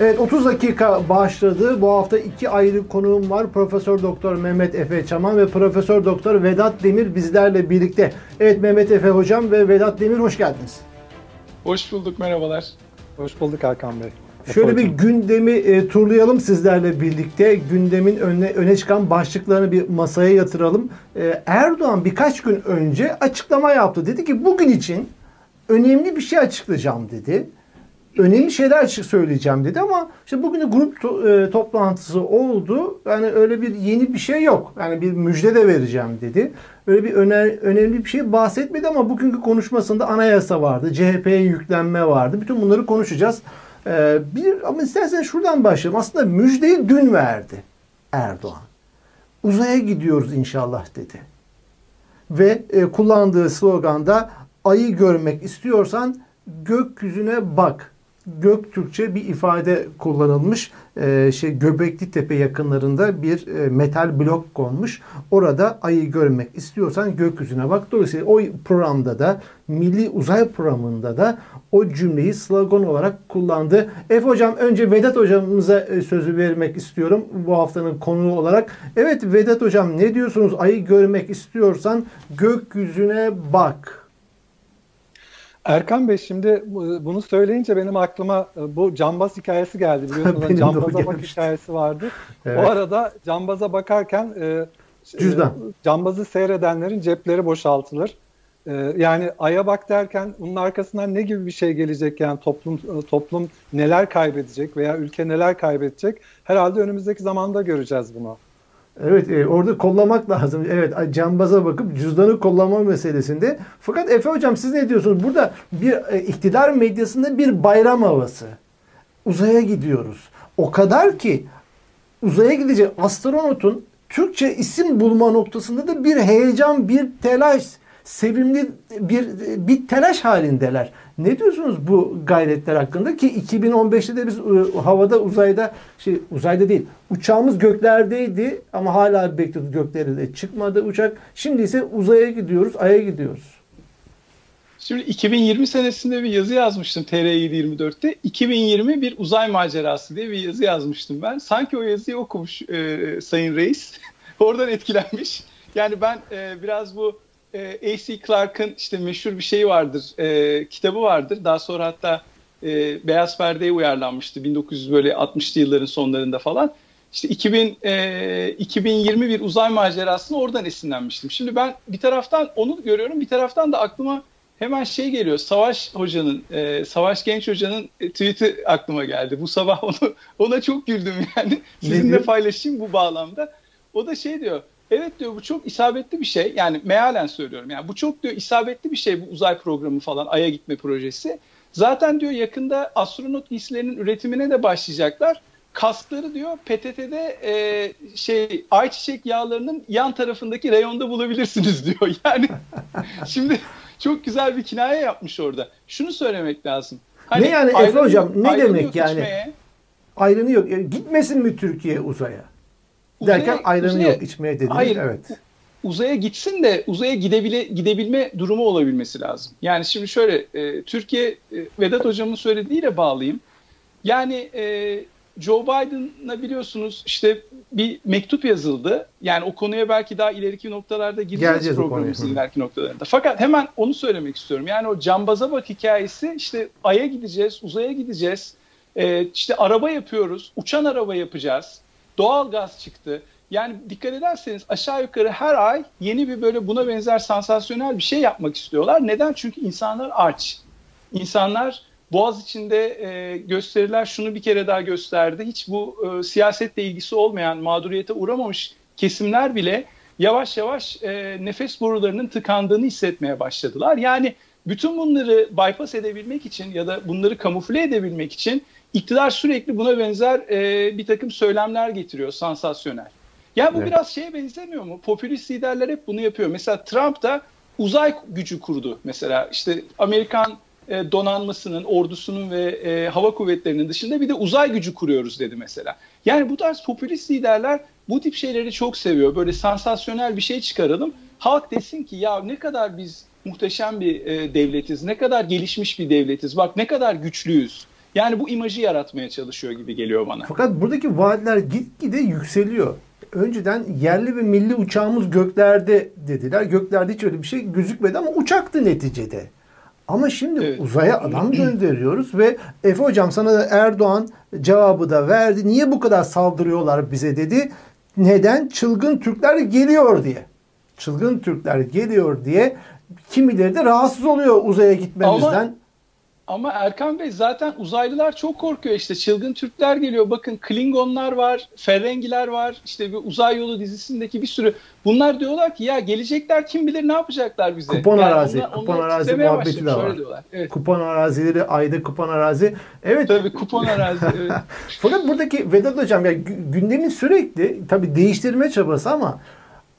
Evet 30 dakika başladı. Bu hafta iki ayrı konuğum var. Profesör Doktor Mehmet Efe Çaman ve Profesör Doktor Vedat Demir bizlerle birlikte. Evet Mehmet Efe hocam ve Vedat Demir hoş geldiniz. Hoş bulduk merhabalar. Hoş bulduk Hakan Bey. Şöyle bir gündemi e, turlayalım sizlerle birlikte. Gündemin öne, öne çıkan başlıklarını bir masaya yatıralım. E, Erdoğan birkaç gün önce açıklama yaptı. Dedi ki bugün için önemli bir şey açıklayacağım dedi önemli şeyler söyleyeceğim dedi ama işte bugün de grup to- e, toplantısı oldu. Yani öyle bir yeni bir şey yok. Yani bir müjde de vereceğim dedi. Öyle bir öner- önemli bir şey bahsetmedi ama bugünkü konuşmasında anayasa vardı. CHP'ye yüklenme vardı. Bütün bunları konuşacağız. Ee, bir ama isterseniz şuradan başlayalım. Aslında müjdeyi dün verdi Erdoğan. Uzaya gidiyoruz inşallah dedi. Ve e, kullandığı sloganda ayı görmek istiyorsan gökyüzüne bak Göktürkçe bir ifade kullanılmış. Ee, şey Göbekli Tepe yakınlarında bir e, metal blok konmuş. Orada ayı görmek istiyorsan gökyüzüne bak. Dolayısıyla o programda da Milli Uzay Programı'nda da o cümleyi slogan olarak kullandı. Efe Hocam önce Vedat Hocamıza e, sözü vermek istiyorum bu haftanın konuğu olarak. Evet Vedat Hocam ne diyorsunuz? Ayı görmek istiyorsan gökyüzüne bak. Erkan Bey şimdi bunu söyleyince benim aklıma e, bu cambaz hikayesi geldi. Biliyorsunuz cambaza bak hikayesi vardı. Evet. O arada cambaza bakarken e, Cüzdan. E, cambazı seyredenlerin cepleri boşaltılır. E, yani aya bak derken bunun arkasından ne gibi bir şey gelecek yani toplum e, toplum neler kaybedecek veya ülke neler kaybedecek herhalde önümüzdeki zamanda göreceğiz bunu. Evet e, orada kollamak lazım. Evet cambaza bakıp cüzdanı kollama meselesinde. Fakat Efe Hocam siz ne diyorsunuz? Burada bir e, iktidar medyasında bir bayram havası. Uzaya gidiyoruz. O kadar ki uzaya gidecek astronotun Türkçe isim bulma noktasında da bir heyecan, bir telaş, sevimli bir bir telaş halindeler. Ne diyorsunuz bu gayretler hakkında ki 2015'te de biz e, havada uzayda şey uzayda değil uçağımız göklerdeydi ama hala bekliyoruz gökleri de çıkmadı uçak. Şimdi ise uzaya gidiyoruz, aya gidiyoruz. Şimdi 2020 senesinde bir yazı yazmıştım TR724'te. 2020 bir uzay macerası diye bir yazı yazmıştım ben. Sanki o yazıyı okumuş e, Sayın Reis. Oradan etkilenmiş. Yani ben e, biraz bu e, A.C. Clarke'ın işte meşhur bir şeyi vardır, e, kitabı vardır. Daha sonra hatta e, Beyaz Perde'ye uyarlanmıştı 1960'lı yılların sonlarında falan. İşte 2000, e, 2020 bir uzay macerasını oradan esinlenmiştim. Şimdi ben bir taraftan onu görüyorum, bir taraftan da aklıma hemen şey geliyor. Savaş Hoca'nın, e, Savaş Genç Hoca'nın e, tweet'i aklıma geldi. Bu sabah onu ona çok güldüm yani. Sizinle paylaşayım bu bağlamda. O da şey diyor. Evet diyor bu çok isabetli bir şey. Yani mealen söylüyorum. Yani bu çok diyor isabetli bir şey bu uzay programı falan Ay'a gitme projesi. Zaten diyor yakında astronot giysilerinin üretimine de başlayacaklar. Kaskları diyor PTT'de e, şey ayçiçek yağlarının yan tarafındaki reyonda bulabilirsiniz diyor. Yani şimdi çok güzel bir kinaye yapmış orada. Şunu söylemek lazım. Hani ne yani Efe hocam ne demek yani? Içmeye. Ayrını yok. Gitmesin mi Türkiye uzaya? Derken ayranı uzaya, yok içmeye dediniz. Hayır, evet. Uzaya gitsin de uzaya gidebile gidebilme durumu olabilmesi lazım. Yani şimdi şöyle e, Türkiye e, Vedat hocamın söylediğiyle bağlayayım. Yani e, Joe Biden'a biliyorsunuz işte bir mektup yazıldı. Yani o konuya belki daha ileriki noktalarda gireceğiz programımızın ileriki noktalarında. Fakat hemen onu söylemek istiyorum. Yani o cambaza bak hikayesi işte Ay'a gideceğiz, uzaya gideceğiz. Ee, işte araba yapıyoruz, uçan araba yapacağız. Doğal gaz çıktı. Yani dikkat ederseniz aşağı yukarı her ay yeni bir böyle buna benzer sansasyonel bir şey yapmak istiyorlar. Neden? Çünkü insanlar aç. İnsanlar Boğaz içinde e, gösteriler şunu bir kere daha gösterdi. Hiç bu e, siyasetle ilgisi olmayan, mağduriyete uğramamış kesimler bile yavaş yavaş e, nefes borularının tıkandığını hissetmeye başladılar. Yani bütün bunları bypass edebilmek için ya da bunları kamufle edebilmek için İktidar sürekli buna benzer e, bir takım söylemler getiriyor, sansasyonel. Yani bu evet. biraz şeye benzemiyor mu? Popülist liderler hep bunu yapıyor. Mesela Trump da uzay gücü kurdu. Mesela işte Amerikan e, donanmasının, ordusunun ve e, hava kuvvetlerinin dışında bir de uzay gücü kuruyoruz dedi mesela. Yani bu tarz popülist liderler bu tip şeyleri çok seviyor. Böyle sansasyonel bir şey çıkaralım. Halk desin ki ya ne kadar biz muhteşem bir e, devletiz, ne kadar gelişmiş bir devletiz, bak ne kadar güçlüyüz. Yani bu imajı yaratmaya çalışıyor gibi geliyor bana. Fakat buradaki vaatler gitgide yükseliyor. Önceden yerli ve milli uçağımız göklerde dediler. Göklerde hiç öyle bir şey gözükmedi ama uçaktı neticede. Ama şimdi evet. uzaya adam gönderiyoruz ve Efe hocam sana da Erdoğan cevabı da verdi. Niye bu kadar saldırıyorlar bize dedi. Neden? Çılgın Türkler geliyor diye. Çılgın Türkler geliyor diye kimileri de rahatsız oluyor uzaya gitmemizden. Ama ama Erkan Bey zaten uzaylılar çok korkuyor işte çılgın Türkler geliyor bakın Klingonlar var Ferengiler var işte bir uzay yolu dizisindeki bir sürü bunlar diyorlar ki ya gelecekler kim bilir ne yapacaklar bize. Kupon yani arazi onlar, kupon onlar arazi muhabbeti de var. Evet. Kupon arazileri ayda kupon arazi evet. Tabii kupon arazi evet. Fakat buradaki Vedat Hocam ya gündemin sürekli tabii değiştirme çabası ama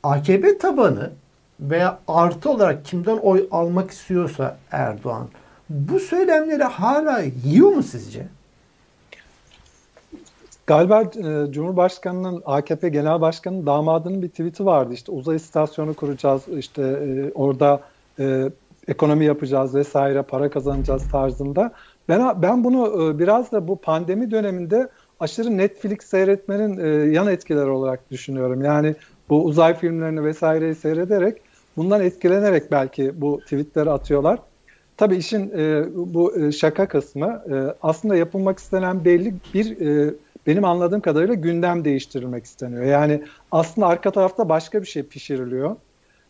AKP tabanı veya artı olarak kimden oy almak istiyorsa Erdoğan bu söylemleri hala yiyor mu sizce? Galiba e, Cumhurbaşkanı'nın AKP Genel Başkanı'nın damadının bir tweet'i vardı. İşte uzay istasyonu kuracağız, işte e, orada e, ekonomi yapacağız vesaire, para kazanacağız tarzında. Ben ben bunu e, biraz da bu pandemi döneminde aşırı Netflix seyretmenin e, yan etkileri olarak düşünüyorum. Yani bu uzay filmlerini vesaireyi seyrederek bundan etkilenerek belki bu tweetleri atıyorlar. Tabii işin e, bu e, şaka kısmı e, aslında yapılmak istenen belli bir e, benim anladığım kadarıyla gündem değiştirilmek isteniyor. Yani aslında arka tarafta başka bir şey pişiriliyor.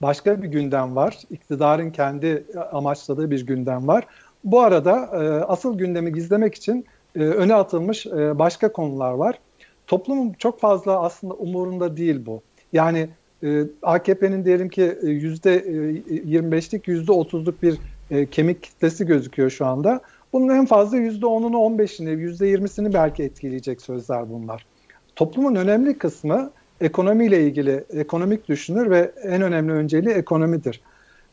Başka bir gündem var. İktidarın kendi amaçladığı bir gündem var. Bu arada e, asıl gündemi gizlemek için e, öne atılmış e, başka konular var. Toplumun çok fazla aslında umurunda değil bu. Yani e, AKP'nin diyelim ki yüzde 25'lik yüzde 30'luk bir e, kemik kitlesi gözüküyor şu anda. Bunun en fazla %10'unu, 15'ini, %20'sini belki etkileyecek sözler bunlar. Toplumun önemli kısmı ekonomiyle ilgili ekonomik düşünür ve en önemli önceliği ekonomidir.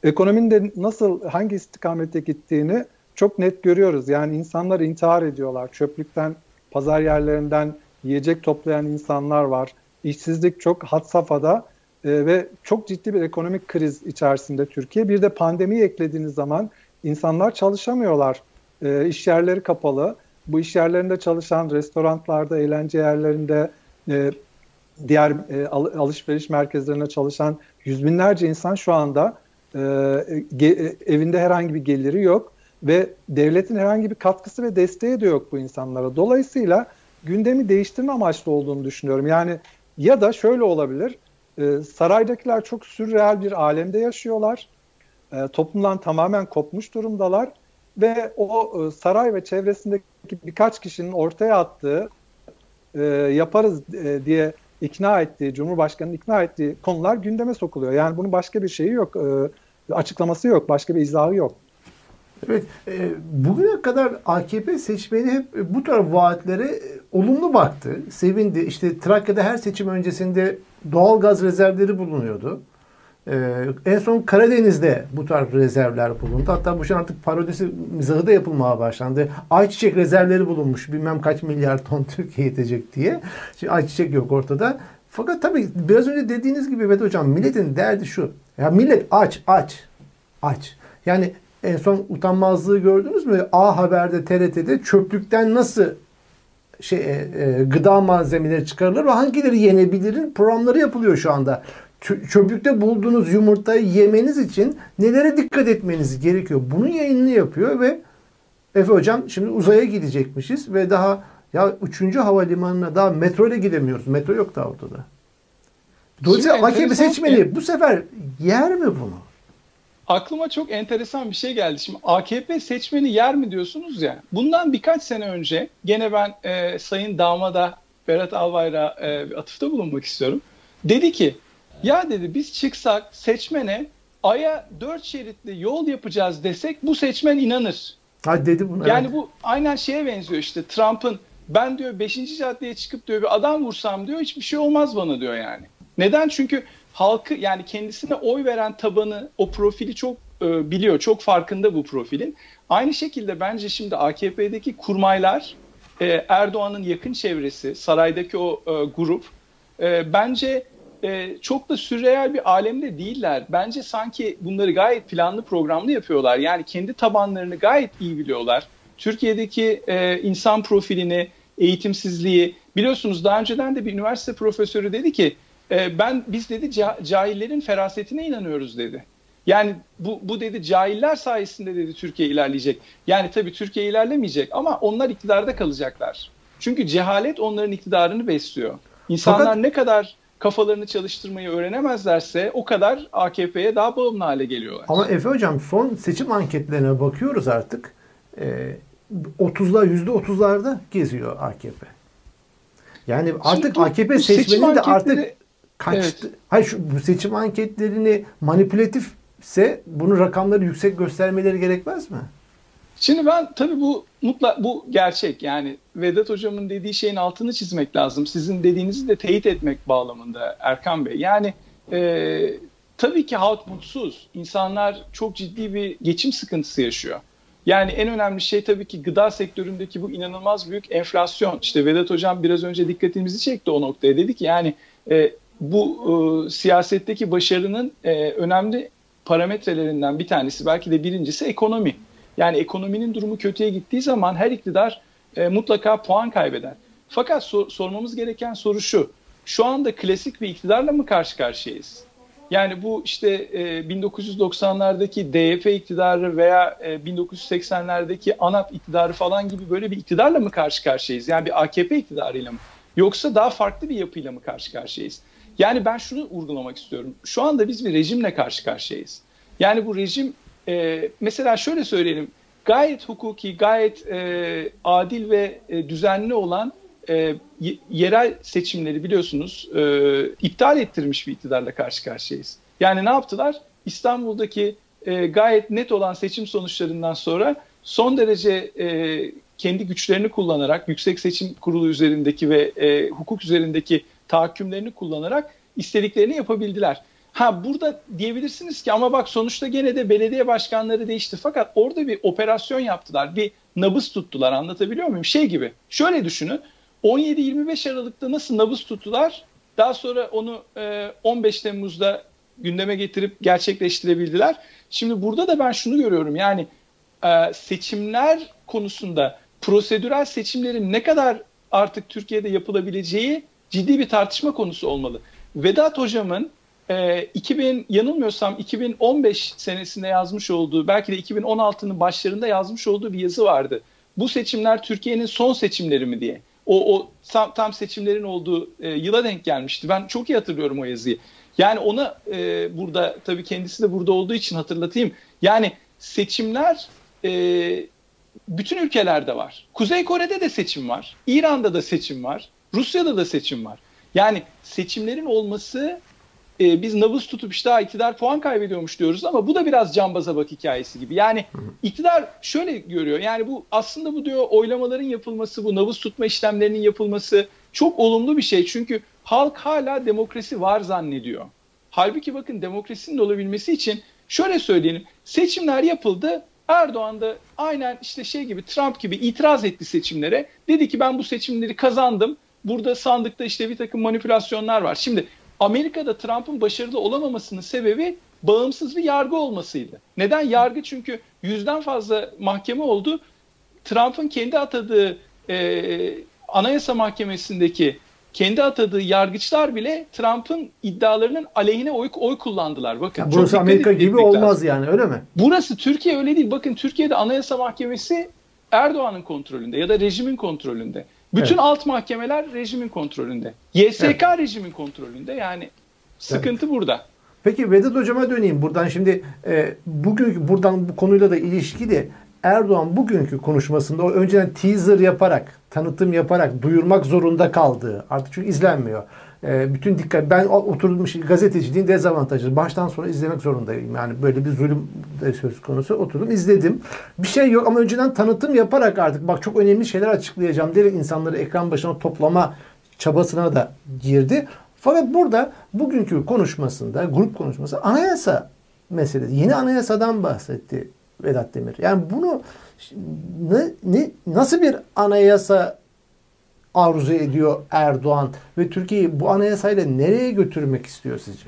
Ekonominin de nasıl, hangi istikamete gittiğini çok net görüyoruz. Yani insanlar intihar ediyorlar. Çöplükten, pazar yerlerinden yiyecek toplayan insanlar var. İşsizlik çok had safhada e, ve çok ciddi bir ekonomik kriz içerisinde Türkiye. Bir de pandemi eklediğiniz zaman insanlar çalışamıyorlar. E, iş yerleri kapalı. Bu iş yerlerinde çalışan restoranlarda, eğlence yerlerinde, e, diğer e, alışveriş merkezlerinde çalışan yüz binlerce insan şu anda e, ge, evinde herhangi bir geliri yok ve devletin herhangi bir katkısı ve desteği de yok bu insanlara. Dolayısıyla gündemi değiştirme amaçlı olduğunu düşünüyorum. Yani ya da şöyle olabilir. E, saraydakiler çok sürreal bir alemde yaşıyorlar. E, toplumdan tamamen kopmuş durumdalar ve o e, saray ve çevresindeki birkaç kişinin ortaya attığı e, yaparız e, diye ikna ettiği, Cumhurbaşkanı'nın ikna ettiği konular gündeme sokuluyor. Yani bunun başka bir şeyi yok, e, açıklaması yok, başka bir izahı yok. Evet, e, bugüne kadar AKP seçmeni hep bu tarz vaatlere olumlu baktı, sevindi. İşte Trakya'da her seçim öncesinde doğal gaz rezervleri bulunuyordu. Ee, en son Karadeniz'de bu tarz rezervler bulundu. Hatta bu şey artık parodisi mizahı da yapılmaya başlandı. Ayçiçek rezervleri bulunmuş. Bilmem kaç milyar ton Türkiye yetecek diye. Şimdi ayçiçek yok ortada. Fakat tabii biraz önce dediğiniz gibi Vedat Hocam milletin derdi şu. Ya millet aç, aç, aç. Yani en son utanmazlığı gördünüz mü? A Haber'de, TRT'de çöplükten nasıl şey e, e, gıda malzemeleri çıkarılır ve hangileri yenebilirin programları yapılıyor şu anda. Çöplükte bulduğunuz yumurtayı yemeniz için nelere dikkat etmeniz gerekiyor? Bunun yayınını yapıyor ve Efe hocam şimdi uzaya gidecekmişiz ve daha ya 3. havalimanına daha metro ile gidemiyoruz. Metro yok da ortada. Dolayısıyla AKP seçmeni bu sefer yer mi bunu? Aklıma çok enteresan bir şey geldi. Şimdi AKP seçmeni yer mi diyorsunuz ya. Bundan birkaç sene önce gene ben e, Sayın Damada Berat Albayrak'a e, atıfta bulunmak istiyorum. Dedi ki ya dedi biz çıksak seçmene aya dört şeritli yol yapacağız desek bu seçmen inanır. Ha dedi bunu. Yani evet. bu aynen şeye benziyor işte Trump'ın ben diyor 5. caddeye çıkıp diyor bir adam vursam diyor hiçbir şey olmaz bana diyor yani. Neden? Çünkü halkı yani kendisine oy veren tabanı o profili çok e, biliyor. Çok farkında bu profilin. Aynı şekilde bence şimdi AKP'deki kurmaylar e, Erdoğan'ın yakın çevresi, saraydaki o e, grup e, bence e, çok da sürreel bir alemde değiller. Bence sanki bunları gayet planlı programlı yapıyorlar. Yani kendi tabanlarını gayet iyi biliyorlar. Türkiye'deki e, insan profilini, eğitimsizliği biliyorsunuz daha önceden de bir üniversite profesörü dedi ki e, ben biz dedi cahillerin ferasetine inanıyoruz dedi. Yani bu, bu dedi cahiller sayesinde dedi Türkiye ilerleyecek. Yani tabii Türkiye ilerlemeyecek ama onlar iktidarda kalacaklar. Çünkü cehalet onların iktidarını besliyor. İnsanlar Fakat... ne kadar kafalarını çalıştırmayı öğrenemezlerse o kadar AKP'ye daha bağımlı hale geliyorlar. Ama Efe Hocam son seçim anketlerine bakıyoruz artık. Ee, 30'lar %30'larda geziyor AKP. Yani artık Şimdi AKP seçmeni de artık kaçtı. Evet. Hayır şu bu seçim anketlerini manipülatifse bunu rakamları yüksek göstermeleri gerekmez mi? Şimdi ben tabii bu mutla bu gerçek yani Vedat hocamın dediği şeyin altını çizmek lazım. Sizin dediğinizi de teyit etmek bağlamında Erkan Bey. Yani e, tabii ki halk mutsuz. İnsanlar çok ciddi bir geçim sıkıntısı yaşıyor. Yani en önemli şey tabii ki gıda sektöründeki bu inanılmaz büyük enflasyon. İşte Vedat Hocam biraz önce dikkatimizi çekti o noktaya. Dedi ki yani e, bu e, siyasetteki başarının e, önemli parametrelerinden bir tanesi belki de birincisi ekonomi. Yani ekonominin durumu kötüye gittiği zaman her iktidar e, mutlaka puan kaybeder. Fakat sor, sormamız gereken soru şu. Şu anda klasik bir iktidarla mı karşı karşıyayız? Yani bu işte e, 1990'lardaki DYP iktidarı veya e, 1980'lerdeki ANAP iktidarı falan gibi böyle bir iktidarla mı karşı karşıyayız? Yani bir AKP iktidarıyla mı? Yoksa daha farklı bir yapıyla mı karşı karşıyayız? Yani ben şunu vurgulamak istiyorum. Şu anda biz bir rejimle karşı karşıyayız. Yani bu rejim e, mesela şöyle söyleyelim. Gayet hukuki, gayet e, adil ve e, düzenli olan e, yerel seçimleri biliyorsunuz e, iptal ettirmiş bir iktidarla karşı karşıyayız. Yani ne yaptılar? İstanbul'daki e, gayet net olan seçim sonuçlarından sonra son derece e, kendi güçlerini kullanarak Yüksek Seçim Kurulu üzerindeki ve e, hukuk üzerindeki tahakkümlerini kullanarak istediklerini yapabildiler. Ha burada diyebilirsiniz ki ama bak sonuçta gene de belediye başkanları değişti. Fakat orada bir operasyon yaptılar. Bir nabız tuttular anlatabiliyor muyum? Şey gibi şöyle düşünün 17-25 Aralık'ta nasıl nabız tuttular? Daha sonra onu 15 e, Temmuz'da gündeme getirip gerçekleştirebildiler. Şimdi burada da ben şunu görüyorum yani e, seçimler konusunda prosedürel seçimlerin ne kadar artık Türkiye'de yapılabileceği ciddi bir tartışma konusu olmalı. Vedat hocamın e, 2000 yanılmıyorsam 2015 senesinde yazmış olduğu belki de 2016'nın başlarında yazmış olduğu bir yazı vardı. Bu seçimler Türkiye'nin son seçimleri mi diye. O, o tam, tam seçimlerin olduğu e, yıla denk gelmişti. Ben çok iyi hatırlıyorum o yazıyı. Yani ona e, burada tabii kendisi de burada olduğu için hatırlatayım. Yani seçimler e, bütün ülkelerde var. Kuzey Kore'de de seçim var. İran'da da seçim var. Rusya'da da seçim var. Yani seçimlerin olması e, biz nabız tutup işte iktidar puan kaybediyormuş diyoruz ama bu da biraz cambaza bak hikayesi gibi. Yani iktidar şöyle görüyor. Yani bu aslında bu diyor oylamaların yapılması, bu nabız tutma işlemlerinin yapılması çok olumlu bir şey. Çünkü halk hala demokrasi var zannediyor. Halbuki bakın demokrasinin olabilmesi için şöyle söyleyelim. Seçimler yapıldı. Erdoğan da aynen işte şey gibi Trump gibi itiraz etti seçimlere. Dedi ki ben bu seçimleri kazandım. Burada sandıkta işte bir takım manipülasyonlar var. Şimdi Amerika'da Trump'ın başarılı olamamasının sebebi bağımsız bir yargı olmasıydı. Neden? Yargı çünkü yüzden fazla mahkeme oldu. Trump'ın kendi atadığı e, Anayasa Mahkemesi'ndeki kendi atadığı yargıçlar bile Trump'ın iddialarının aleyhine oy, oy kullandılar. Bakın yani burası Amerika gibi olmaz lazım. yani öyle mi? Burası Türkiye öyle değil. Bakın Türkiye'de Anayasa Mahkemesi Erdoğan'ın kontrolünde ya da rejimin kontrolünde. Bütün evet. alt mahkemeler rejimin kontrolünde. YSK evet. rejimin kontrolünde. Yani sıkıntı evet. burada. Peki Vedat Hocam'a döneyim. Buradan şimdi e, bugünkü buradan bu konuyla da ilişkili Erdoğan bugünkü konuşmasında o önceden teaser yaparak, tanıtım yaparak duyurmak zorunda kaldığı, artık çünkü izlenmiyor. E, bütün dikkat, ben oturmuş gazeteciliğin dezavantajı. Baştan sonra izlemek zorundayım. Yani böyle bir zulüm söz konusu. Oturdum izledim. Bir şey yok ama önceden tanıtım yaparak artık bak çok önemli şeyler açıklayacağım diye insanları ekran başına toplama çabasına da girdi. Fakat burada bugünkü konuşmasında, grup konuşması anayasa meselesi. Yeni anayasadan bahsetti Vedat Demir. Yani bunu ne, ne, nasıl bir anayasa arzu ediyor Erdoğan ve Türkiye'yi bu anayasayla nereye götürmek istiyor sizce?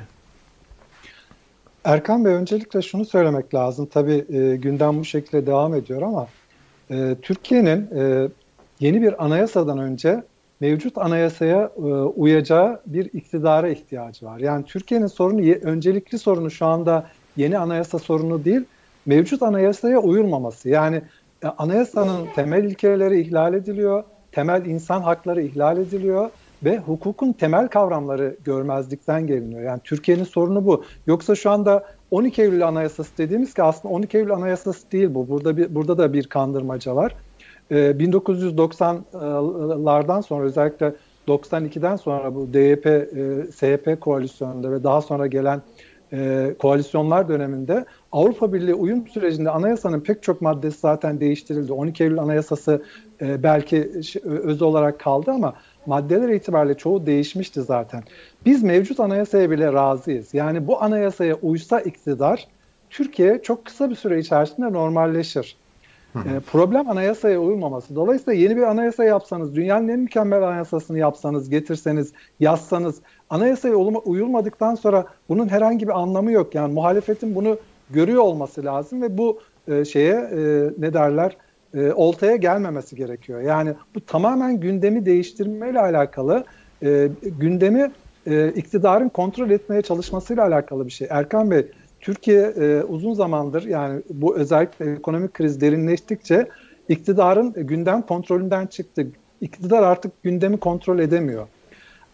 Erkan Bey öncelikle şunu söylemek lazım. Tabii e, gündem bu şekilde devam ediyor ama e, Türkiye'nin e, yeni bir anayasadan önce mevcut anayasaya e, uyacağı bir iktidara ihtiyacı var. Yani Türkiye'nin sorunu öncelikli sorunu şu anda yeni anayasa sorunu değil, mevcut anayasaya uyulmaması. Yani e, anayasanın temel ilkeleri ihlal ediliyor, temel insan hakları ihlal ediliyor ve hukukun temel kavramları görmezlikten geliniyor. Yani Türkiye'nin sorunu bu. Yoksa şu anda 12 Eylül Anayasası dediğimiz ki aslında 12 Eylül Anayasası değil bu. Burada bir burada da bir kandırmaca var. Ee, 1990'lardan sonra özellikle 92'den sonra bu DYP, e, SHP koalisyonunda ve daha sonra gelen e, koalisyonlar döneminde Avrupa Birliği uyum sürecinde anayasanın pek çok maddesi zaten değiştirildi. 12 Eylül Anayasası e, belki öz olarak kaldı ama maddeler itibariyle çoğu değişmişti zaten. Biz mevcut anayasaya bile razıyız. Yani bu anayasaya uysa iktidar Türkiye çok kısa bir süre içerisinde normalleşir. E, problem anayasaya uymaması. Dolayısıyla yeni bir anayasa yapsanız, dünyanın en mükemmel anayasasını yapsanız, getirseniz, yazsanız, anayasaya uyulmadıktan sonra bunun herhangi bir anlamı yok. Yani muhalefetin bunu görüyor olması lazım ve bu e, şeye e, ne derler e, oltaya gelmemesi gerekiyor. Yani bu tamamen gündemi değiştirmeyle alakalı, e, gündemi e, iktidarın kontrol etmeye çalışmasıyla alakalı bir şey. Erkan Bey, Türkiye e, uzun zamandır yani bu özellikle ekonomik kriz derinleştikçe iktidarın gündem kontrolünden çıktı. İktidar artık gündemi kontrol edemiyor.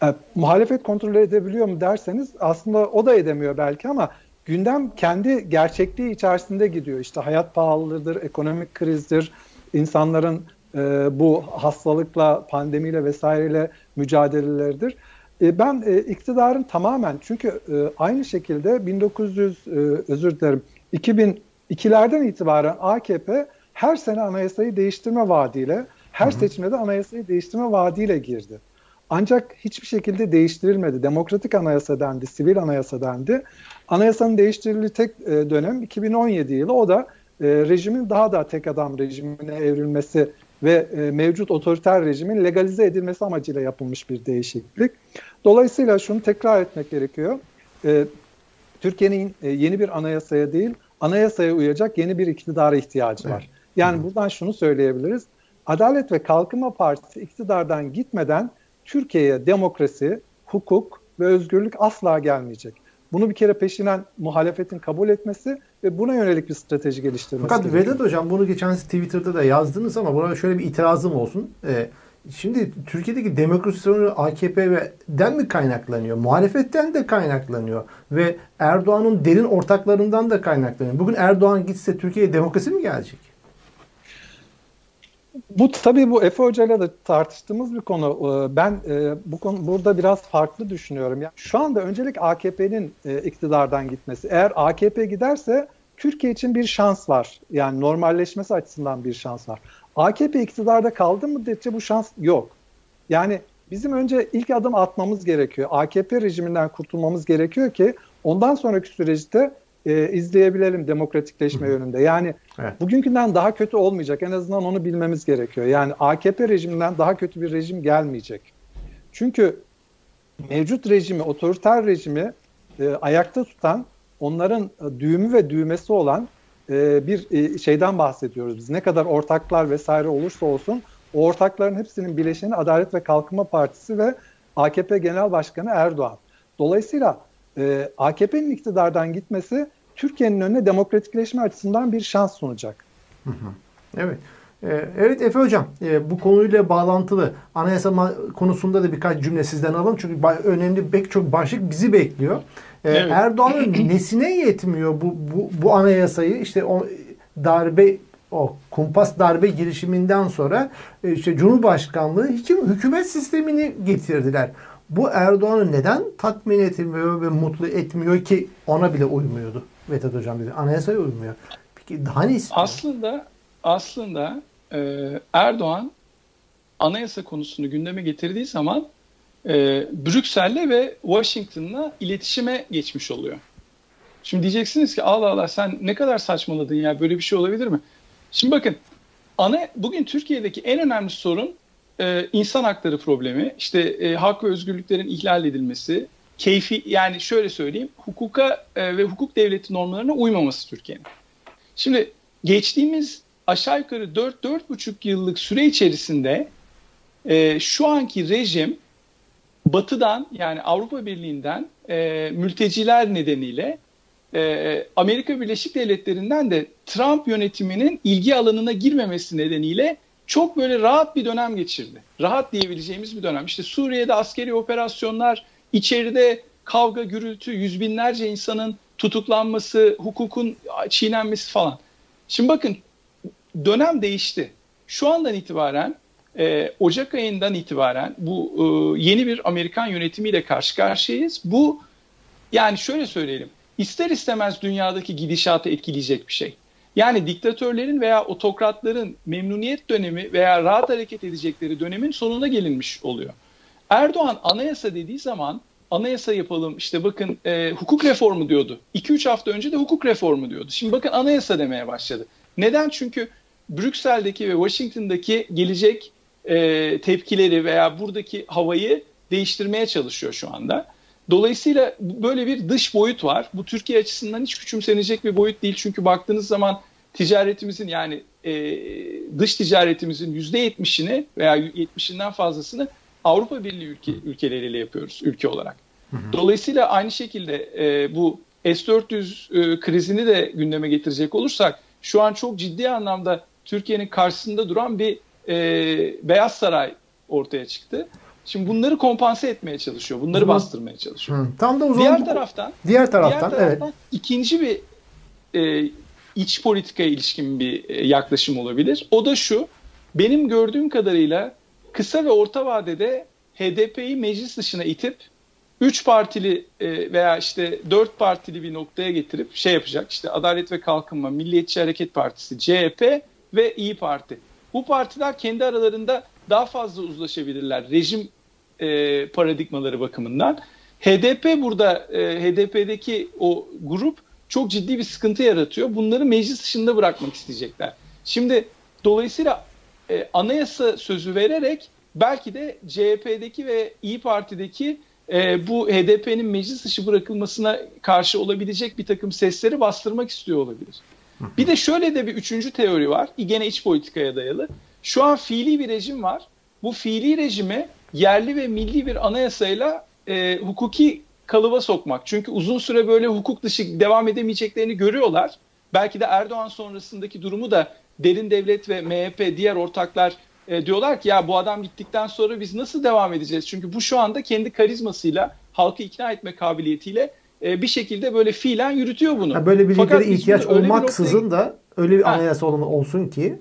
E, muhalefet kontrol edebiliyor mu derseniz aslında o da edemiyor belki ama gündem kendi gerçekliği içerisinde gidiyor. İşte hayat pahalılığıdır, ekonomik krizdir, insanların e, bu hastalıkla, pandemiyle vesaireyle mücadeleleridir. E, ben e, iktidarın tamamen çünkü e, aynı şekilde 1900 e, özür dilerim 2002'lerden itibaren AKP her sene anayasayı değiştirme vaadiyle her seçimde de anayasayı değiştirme vaadiyle girdi. Ancak hiçbir şekilde değiştirilmedi. Demokratik anayasa dendi, sivil anayasa dendi. Anayasanın değiştirildiği tek e, dönem 2017 yılı. O da e, rejimin daha da tek adam rejimine evrilmesi ve e, mevcut otoriter rejimin legalize edilmesi amacıyla yapılmış bir değişiklik. Dolayısıyla şunu tekrar etmek gerekiyor. Türkiye'nin yeni bir anayasaya değil, anayasaya uyacak yeni bir iktidara ihtiyacı var. Yani buradan şunu söyleyebiliriz. Adalet ve Kalkınma Partisi iktidardan gitmeden Türkiye'ye demokrasi, hukuk ve özgürlük asla gelmeyecek. Bunu bir kere peşinen muhalefetin kabul etmesi ve buna yönelik bir strateji geliştirmesi Fakat gerekiyor. Vedat Hocam bunu geçen Twitter'da da yazdınız ama buna şöyle bir itirazım olsun. Ee, şimdi Türkiye'deki demokrasi sorunu AKP'den mi kaynaklanıyor? Muhalefetten de kaynaklanıyor. Ve Erdoğan'ın derin ortaklarından da kaynaklanıyor. Bugün Erdoğan gitse Türkiye'ye demokrasi mi gelecek? Bu tabii bu Efe Hoca ile de tartıştığımız bir konu. Ee, ben e, bu konu burada biraz farklı düşünüyorum. Yani şu anda öncelik AKP'nin e, iktidardan gitmesi. Eğer AKP giderse Türkiye için bir şans var. Yani normalleşmesi açısından bir şans var. AKP iktidarda kaldı müddetçe bu şans yok. Yani bizim önce ilk adım atmamız gerekiyor. AKP rejiminden kurtulmamız gerekiyor ki ondan sonraki süreçte e, izleyebilelim demokratikleşme Hı. yönünde. Yani evet. bugünkünden daha kötü olmayacak. En azından onu bilmemiz gerekiyor. Yani AKP rejiminden daha kötü bir rejim gelmeyecek. Çünkü mevcut rejimi, otoriter rejimi e, ayakta tutan, onların e, düğümü ve düğmesi olan e, bir e, şeyden bahsediyoruz biz. Ne kadar ortaklar vesaire olursa olsun o ortakların hepsinin bileşeni Adalet ve Kalkınma Partisi ve AKP Genel Başkanı Erdoğan. Dolayısıyla e, AKP'nin iktidardan gitmesi Türkiye'nin önüne demokratikleşme açısından bir şans sunacak. Evet. Ee, evet Efe Hocam e, bu konuyla bağlantılı anayasa konusunda da birkaç cümle sizden alalım. Çünkü önemli pek çok başlık bizi bekliyor. Ee, evet. Erdoğan'ın nesine yetmiyor bu, bu, bu anayasayı işte o darbe o kumpas darbe girişiminden sonra e, işte Cumhurbaşkanlığı hükümet sistemini getirdiler bu Erdoğan'ı neden tatmin etmiyor ve mutlu etmiyor ki ona bile uymuyordu Vedat Hocam dedi. Anayasaya uymuyor. Peki daha ne istiyor? Aslında aslında e, Erdoğan anayasa konusunu gündeme getirdiği zaman e, Brüksel'le ve Washington'la iletişime geçmiş oluyor. Şimdi diyeceksiniz ki Allah Allah sen ne kadar saçmaladın ya böyle bir şey olabilir mi? Şimdi bakın ana bugün Türkiye'deki en önemli sorun e, insan hakları problemi, işte e, hak ve özgürlüklerin ihlal edilmesi, keyfi yani şöyle söyleyeyim, hukuka e, ve hukuk devleti normlarına uymaması Türkiye'nin. Şimdi geçtiğimiz aşağı yukarı 4-4,5 yıllık süre içerisinde e, şu anki rejim batıdan yani Avrupa Birliği'nden e, mülteciler nedeniyle e, Amerika Birleşik Devletleri'nden de Trump yönetiminin ilgi alanına girmemesi nedeniyle çok böyle rahat bir dönem geçirdi. Rahat diyebileceğimiz bir dönem. İşte Suriye'de askeri operasyonlar, içeride kavga, gürültü, yüz binlerce insanın tutuklanması, hukukun çiğnenmesi falan. Şimdi bakın dönem değişti. Şu andan itibaren e, Ocak ayından itibaren bu e, yeni bir Amerikan yönetimiyle karşı karşıyayız. Bu yani şöyle söyleyelim ister istemez dünyadaki gidişatı etkileyecek bir şey. Yani diktatörlerin veya otokratların memnuniyet dönemi veya rahat hareket edecekleri dönemin sonuna gelinmiş oluyor. Erdoğan anayasa dediği zaman anayasa yapalım işte bakın e, hukuk reformu diyordu. 2-3 hafta önce de hukuk reformu diyordu. Şimdi bakın anayasa demeye başladı. Neden? Çünkü Brüksel'deki ve Washington'daki gelecek e, tepkileri veya buradaki havayı değiştirmeye çalışıyor şu anda. Dolayısıyla böyle bir dış boyut var. Bu Türkiye açısından hiç küçümsenecek bir boyut değil. Çünkü baktığınız zaman ticaretimizin yani e, dış ticaretimizin %70'ini veya %70'inden fazlasını Avrupa Birliği ülke, ülkeleriyle yapıyoruz ülke olarak. Dolayısıyla aynı şekilde e, bu S-400 e, krizini de gündeme getirecek olursak şu an çok ciddi anlamda Türkiye'nin karşısında duran bir e, Beyaz Saray ortaya çıktı. Şimdi bunları kompanse etmeye çalışıyor. Bunları Zaman. bastırmaya çalışıyor. Hı. Tam da zaman diğer taraftan diğer taraftan, diğer taraftan evet. ikinci bir e, iç politikaya ilişkin bir e, yaklaşım olabilir. O da şu. Benim gördüğüm kadarıyla kısa ve orta vadede HDP'yi meclis dışına itip 3 partili e, veya işte 4 partili bir noktaya getirip şey yapacak. İşte Adalet ve Kalkınma, Milliyetçi Hareket Partisi, CHP ve İyi Parti. Bu partiler kendi aralarında daha fazla uzlaşabilirler rejim e, paradigmaları bakımından. HDP burada e, HDP'deki o grup çok ciddi bir sıkıntı yaratıyor. Bunları meclis dışında bırakmak isteyecekler. Şimdi dolayısıyla e, anayasa sözü vererek belki de CHP'deki ve İyi Parti'deki e, bu HDP'nin meclis dışı bırakılmasına karşı olabilecek bir takım sesleri bastırmak istiyor olabilir. Bir de şöyle de bir üçüncü teori var. Gene iç politikaya dayalı. Şu an fiili bir rejim var. Bu fiili rejimi yerli ve milli bir anayasayla e, hukuki kalıba sokmak. Çünkü uzun süre böyle hukuk dışı devam edemeyeceklerini görüyorlar. Belki de Erdoğan sonrasındaki durumu da derin devlet ve MHP diğer ortaklar e, diyorlar ki ya bu adam gittikten sonra biz nasıl devam edeceğiz? Çünkü bu şu anda kendi karizmasıyla halkı ikna etme kabiliyetiyle e, bir şekilde böyle fiilen yürütüyor bunu. Ha, böyle bir ihtiyaç olmaksızın noktaya... da öyle bir anayasa ha. olsun ki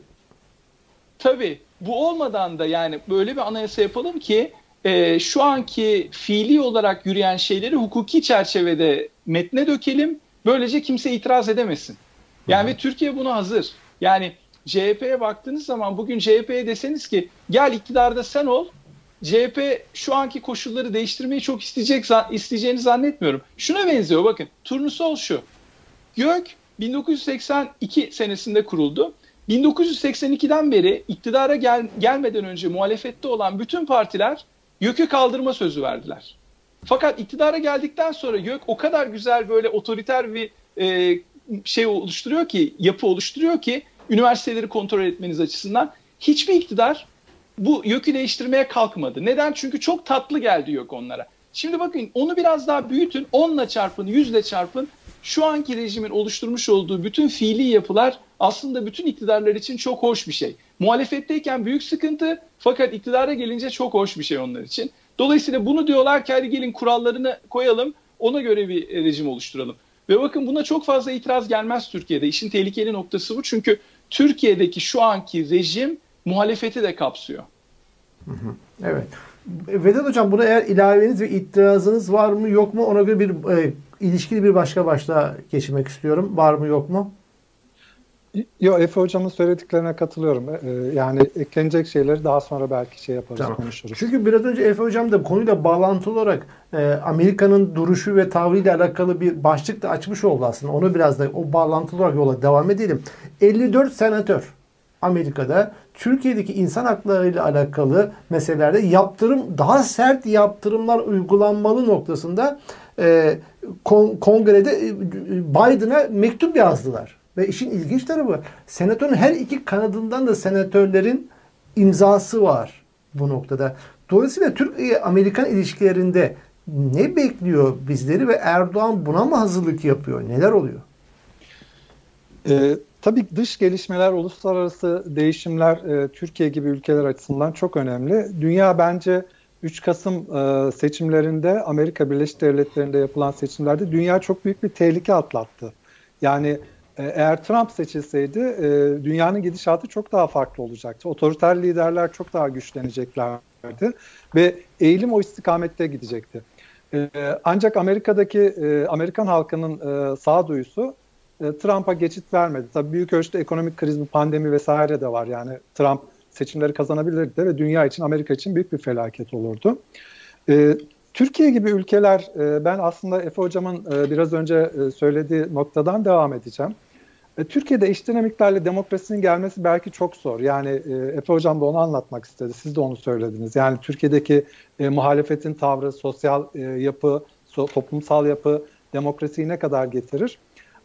Tabii bu olmadan da yani böyle bir anayasa yapalım ki e, şu anki fiili olarak yürüyen şeyleri hukuki çerçevede metne dökelim. Böylece kimse itiraz edemesin. Yani Hı-hı. ve Türkiye buna hazır. Yani CHP'ye baktığınız zaman bugün CHP'ye deseniz ki gel iktidarda sen ol. CHP şu anki koşulları değiştirmeyi çok isteyecek isteyeceğini zannetmiyorum. Şuna benziyor bakın. Turnusol şu. GÖK 1982 senesinde kuruldu. 1982'den beri iktidara gel, gelmeden önce muhalefette olan bütün partiler YÖK'ü kaldırma sözü verdiler. Fakat iktidara geldikten sonra YÖK o kadar güzel böyle otoriter bir e, şey oluşturuyor ki, yapı oluşturuyor ki üniversiteleri kontrol etmeniz açısından hiçbir iktidar bu YÖK'ü değiştirmeye kalkmadı. Neden? Çünkü çok tatlı geldi YÖK onlara. Şimdi bakın onu biraz daha büyütün, 10'la çarpın, 100'le çarpın şu anki rejimin oluşturmuş olduğu bütün fiili yapılar aslında bütün iktidarlar için çok hoş bir şey. Muhalefetteyken büyük sıkıntı fakat iktidara gelince çok hoş bir şey onlar için. Dolayısıyla bunu diyorlar ki hadi gelin kurallarını koyalım ona göre bir rejim oluşturalım. Ve bakın buna çok fazla itiraz gelmez Türkiye'de. İşin tehlikeli noktası bu çünkü Türkiye'deki şu anki rejim muhalefeti de kapsıyor. Evet. Vedat Hocam buna eğer ilaveniz ve itirazınız var mı yok mu ona göre bir e, ilişkili bir başka başlığa geçmek istiyorum. Var mı yok mu? Yok Efe Hocam'ın söylediklerine katılıyorum. Ee, yani eklenecek şeyleri daha sonra belki şey yaparız, tamam. konuşuruz. Çünkü biraz önce Efe Hocam da konuyla bağlantılı olarak e, Amerika'nın duruşu ve tavrıyla alakalı bir başlık da açmış oldu aslında. Onu biraz da o bağlantılı olarak yola devam edelim. 54 senatör Amerika'da Türkiye'deki insan hakları ile alakalı meselelerde yaptırım daha sert yaptırımlar uygulanmalı noktasında e, kon, kongrede e, Biden'a mektup yazdılar. Ve işin ilginç tarafı senatörün her iki kanadından da senatörlerin imzası var bu noktada. Dolayısıyla Türk-Amerikan ilişkilerinde ne bekliyor bizleri ve Erdoğan buna mı hazırlık yapıyor? Neler oluyor? Ee, tabii dış gelişmeler, uluslararası değişimler e, Türkiye gibi ülkeler açısından çok önemli. Dünya bence 3 Kasım e, seçimlerinde Amerika Birleşik Devletleri'nde yapılan seçimlerde dünya çok büyük bir tehlike atlattı. Yani e, eğer Trump seçilseydi e, dünyanın gidişatı çok daha farklı olacaktı. Otoriter liderler çok daha güçleneceklerdi ve eğilim o istikamette gidecekti. E, ancak Amerika'daki e, Amerikan halkının e, sağduyusu Trump'a geçit vermedi. Tabii büyük ölçüde ekonomik kriz, pandemi vesaire de var. Yani Trump seçimleri kazanabilirdi ve dünya için, Amerika için büyük bir felaket olurdu. E, Türkiye gibi ülkeler, e, ben aslında Efe Hocam'ın e, biraz önce e, söylediği noktadan devam edeceğim. E, Türkiye'de eş dinamiklerle demokrasinin gelmesi belki çok zor. Yani e, Efe Hocam da onu anlatmak istedi, siz de onu söylediniz. Yani Türkiye'deki e, muhalefetin tavrı, sosyal e, yapı, so, toplumsal yapı demokrasiyi ne kadar getirir?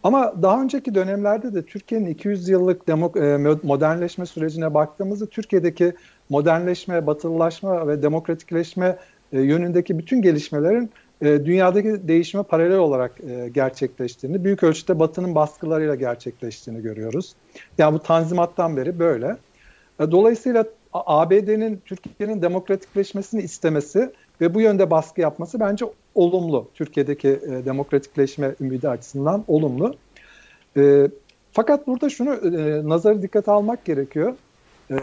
Ama daha önceki dönemlerde de Türkiye'nin 200 yıllık demok e, modernleşme sürecine baktığımızda Türkiye'deki modernleşme, batılılaşma ve demokratikleşme e, yönündeki bütün gelişmelerin e, dünyadaki değişime paralel olarak gerçekleştiğini, büyük ölçüde Batı'nın baskılarıyla gerçekleştiğini görüyoruz. Yani bu tanzimattan beri böyle. Dolayısıyla ABD'nin Türkiye'nin demokratikleşmesini istemesi ve bu yönde baskı yapması bence olumlu. Türkiye'deki e, demokratikleşme ümidi açısından olumlu. E, fakat burada şunu e, nazarı dikkate almak gerekiyor. E,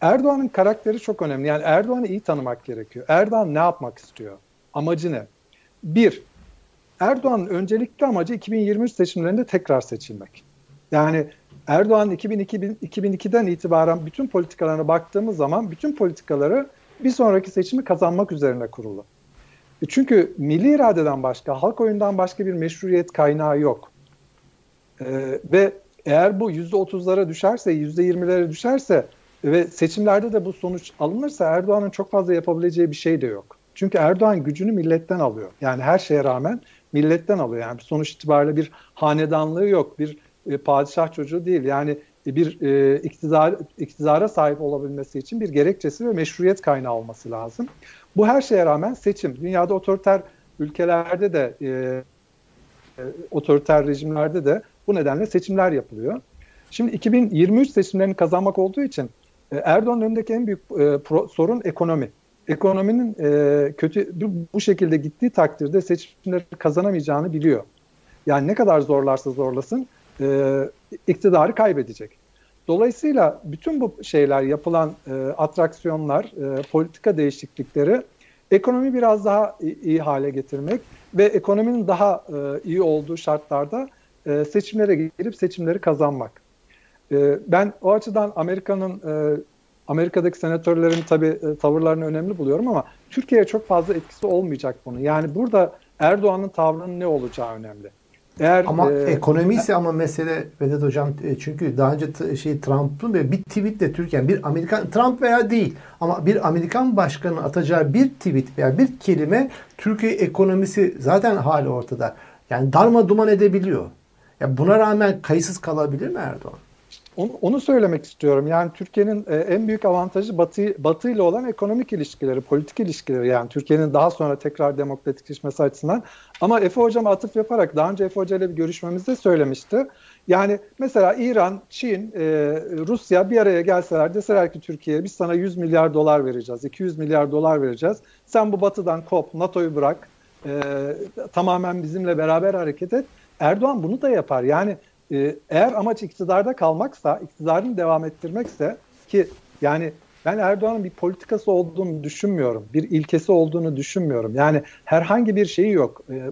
Erdoğan'ın karakteri çok önemli. Yani Erdoğan'ı iyi tanımak gerekiyor. Erdoğan ne yapmak istiyor? Amacı ne? Bir, Erdoğan'ın öncelikli amacı 2023 seçimlerinde tekrar seçilmek. Yani Erdoğan 2002, 2002'den itibaren bütün politikalarına baktığımız zaman bütün politikaları bir sonraki seçimi kazanmak üzerine kurulu. E çünkü milli iradeden başka, halk oyundan başka bir meşruiyet kaynağı yok. Ee, ve eğer bu %30'lara düşerse, %20'lere düşerse ve seçimlerde de bu sonuç alınırsa Erdoğan'ın çok fazla yapabileceği bir şey de yok. Çünkü Erdoğan gücünü milletten alıyor. Yani her şeye rağmen milletten alıyor. Yani sonuç itibariyle bir hanedanlığı yok, bir e, padişah çocuğu değil. Yani bir e, iktidar iktidara sahip olabilmesi için bir gerekçesi ve meşruiyet kaynağı olması lazım. Bu her şeye rağmen seçim. Dünyada otoriter ülkelerde de e, e, otoriter rejimlerde de bu nedenle seçimler yapılıyor. Şimdi 2023 seçimlerini kazanmak olduğu için e, Erdoğan'ın önündeki en büyük e, pro, sorun ekonomi. Ekonominin e, kötü bu şekilde gittiği takdirde seçimleri kazanamayacağını biliyor. Yani ne kadar zorlarsa zorlasın e, iktidarı kaybedecek. Dolayısıyla bütün bu şeyler yapılan e, atraksiyonlar, e, politika değişiklikleri ekonomi biraz daha iyi, iyi hale getirmek ve ekonominin daha e, iyi olduğu şartlarda e, seçimlere girip seçimleri kazanmak. E, ben o açıdan Amerika'nın e, Amerika'daki senatörlerin tabii e, tavırlarını önemli buluyorum ama Türkiye'ye çok fazla etkisi olmayacak bunun. Yani burada Erdoğan'ın tavrının ne olacağı önemli. Eğer ama e, ekonomi ise ama mesele Vedat hocam e, çünkü daha önce şey Trump'ın ve bir tweetle Türkiye bir Amerikan Trump veya değil ama bir Amerikan başkanı atacağı bir tweet veya bir kelime Türkiye ekonomisi zaten hali ortada. Yani darma duman edebiliyor. Ya buna rağmen kayıtsız kalabilir mi Erdoğan? Onu, onu söylemek istiyorum. Yani Türkiye'nin e, en büyük avantajı Batı, Batı ile olan ekonomik ilişkileri, politik ilişkileri. Yani Türkiye'nin daha sonra tekrar demokratikleşmesi açısından. Ama Efe Hocam atıf yaparak daha önce Efe Hoca ile bir görüşmemizde söylemişti. Yani mesela İran, Çin, e, Rusya bir araya gelseler deseler ki Türkiye'ye biz sana 100 milyar dolar vereceğiz, 200 milyar dolar vereceğiz. Sen bu batıdan kop, NATO'yu bırak, e, tamamen bizimle beraber hareket et. Erdoğan bunu da yapar. Yani e, eğer amaç iktidarda kalmaksa, iktidarını devam ettirmekse ki yani ben Erdoğan'ın bir politikası olduğunu düşünmüyorum. Bir ilkesi olduğunu düşünmüyorum. Yani herhangi bir şeyi yok. E, e,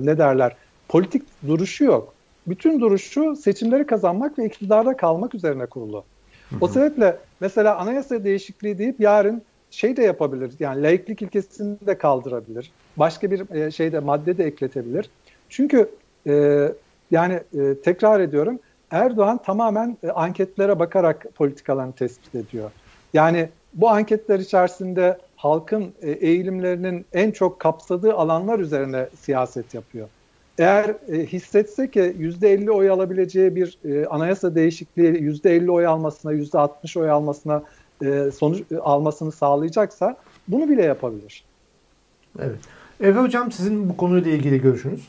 ne derler? Politik duruşu yok. Bütün duruşu seçimleri kazanmak ve iktidarda kalmak üzerine kurulu. Hı hı. O sebeple mesela anayasa değişikliği deyip yarın şey de yapabilir. Yani laiklik ilkesini de kaldırabilir. Başka bir e, şeyde madde de ekletebilir. Çünkü e, yani e, tekrar ediyorum Erdoğan tamamen e, anketlere bakarak politikalarını tespit ediyor. Yani bu anketler içerisinde halkın e, eğilimlerinin en çok kapsadığı alanlar üzerine siyaset yapıyor. eğer e, hissetse ki %50 oy alabileceği bir e, anayasa değişikliği %50 oy almasına, %60 oy almasına e, sonuç e, almasını sağlayacaksa bunu bile yapabilir. Evet. Efe Hocam sizin bu konuyla ilgili görüşünüz?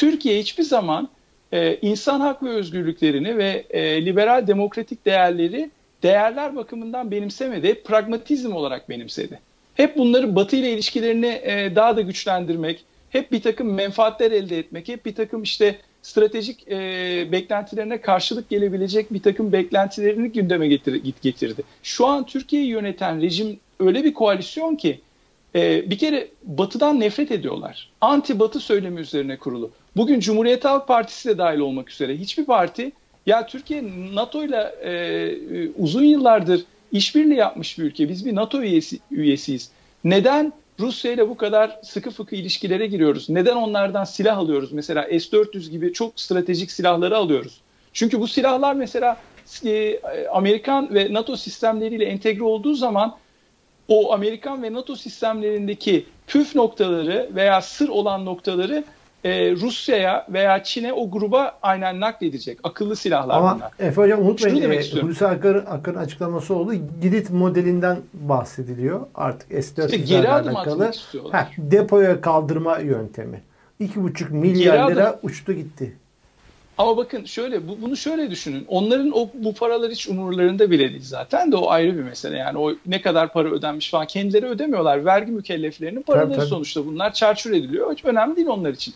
Türkiye hiçbir zaman e, insan hak ve özgürlüklerini ve e, liberal demokratik değerleri değerler bakımından benimsemedi. Pragmatizm olarak benimsedi. Hep bunları Batı ile ilişkilerini e, daha da güçlendirmek, hep bir takım menfaatler elde etmek, hep bir takım işte stratejik e, beklentilerine karşılık gelebilecek bir takım beklentilerini gündeme getir, getirdi. Şu an Türkiye'yi yöneten rejim öyle bir koalisyon ki e, bir kere Batı'dan nefret ediyorlar. Anti-Batı söylemi üzerine kurulu. Bugün Cumhuriyet Halk Partisi de dahil olmak üzere hiçbir parti ya Türkiye NATO ile uzun yıllardır işbirliği yapmış bir ülke. Biz bir NATO üyesi, üyesiyiz. Neden Rusya ile bu kadar sıkı fıkı ilişkilere giriyoruz? Neden onlardan silah alıyoruz? Mesela S-400 gibi çok stratejik silahları alıyoruz. Çünkü bu silahlar mesela e, Amerikan ve NATO sistemleriyle entegre olduğu zaman o Amerikan ve NATO sistemlerindeki püf noktaları veya sır olan noktaları e, Rusya'ya veya Çin'e o gruba aynen nakledecek. Akıllı silahlar Ama bunlar. Efe Hocam unutmayın e, Hulusi Akar'ın Akar açıklaması oldu. Gidit modelinden bahsediliyor. Artık S-400'lerle işte geri adım alakalı. Ha, depoya kaldırma yöntemi. 2,5 milyar lira uçtu gitti. Ama bakın şöyle bu, bunu şöyle düşünün. Onların o bu paralar hiç umurlarında bile değil zaten de o ayrı bir mesele. Yani o ne kadar para ödenmiş falan kendileri ödemiyorlar. Vergi mükelleflerinin paraları tabii, tabii. sonuçta bunlar çarçur ediliyor. Hiç önemli değil onlar için.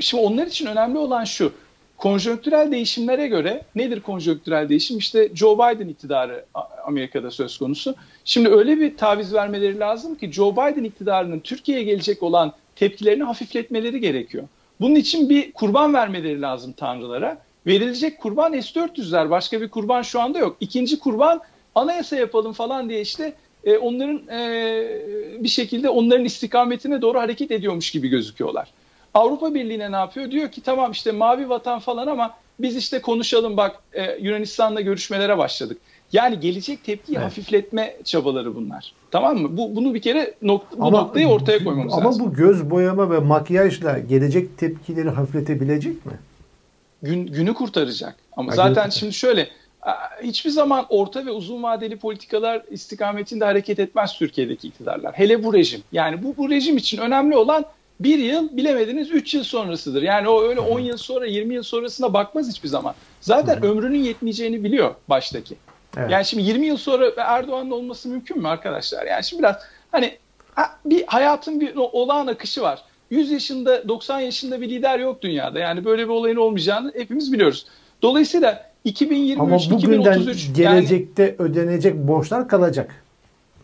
Şimdi onlar için önemli olan şu. Konjonktürel değişimlere göre nedir konjonktürel değişim? İşte Joe Biden iktidarı Amerika'da söz konusu. Şimdi öyle bir taviz vermeleri lazım ki Joe Biden iktidarının Türkiye'ye gelecek olan tepkilerini hafifletmeleri gerekiyor. Bunun için bir kurban vermeleri lazım tanrılara. Verilecek kurban S-400'ler. Başka bir kurban şu anda yok. İkinci kurban anayasa yapalım falan diye işte e, onların e, bir şekilde onların istikametine doğru hareket ediyormuş gibi gözüküyorlar. Avrupa Birliği'ne ne yapıyor? Diyor ki tamam işte mavi vatan falan ama biz işte konuşalım bak e, Yunanistan'la görüşmelere başladık. Yani gelecek tepkiyi evet. hafifletme çabaları bunlar. Tamam mı? Bu bunu bir kere nokta, bu ama, noktayı ortaya koymamız ama lazım. Ama bu göz boyama ve makyajla gelecek tepkileri hafifletebilecek mi? Gün, günü kurtaracak. Ama ha, zaten şimdi şöyle hiçbir zaman orta ve uzun vadeli politikalar istikametinde hareket etmez Türkiye'deki iktidarlar. Hele bu rejim. Yani bu, bu rejim için önemli olan bir yıl bilemediniz 3 yıl sonrasıdır. Yani o öyle 10 yıl sonra 20 yıl sonrasına bakmaz hiçbir zaman. Zaten Hı-hı. ömrünün yetmeyeceğini biliyor baştaki. Evet. Yani şimdi 20 yıl sonra Erdoğan'ın olması mümkün mü arkadaşlar? Yani şimdi biraz hani bir hayatın bir olağan akışı var. 100 yaşında 90 yaşında bir lider yok dünyada. Yani böyle bir olayın olmayacağını hepimiz biliyoruz. Dolayısıyla 2023 Ama bugünden 2033 gelecekte yani, ödenecek borçlar kalacak.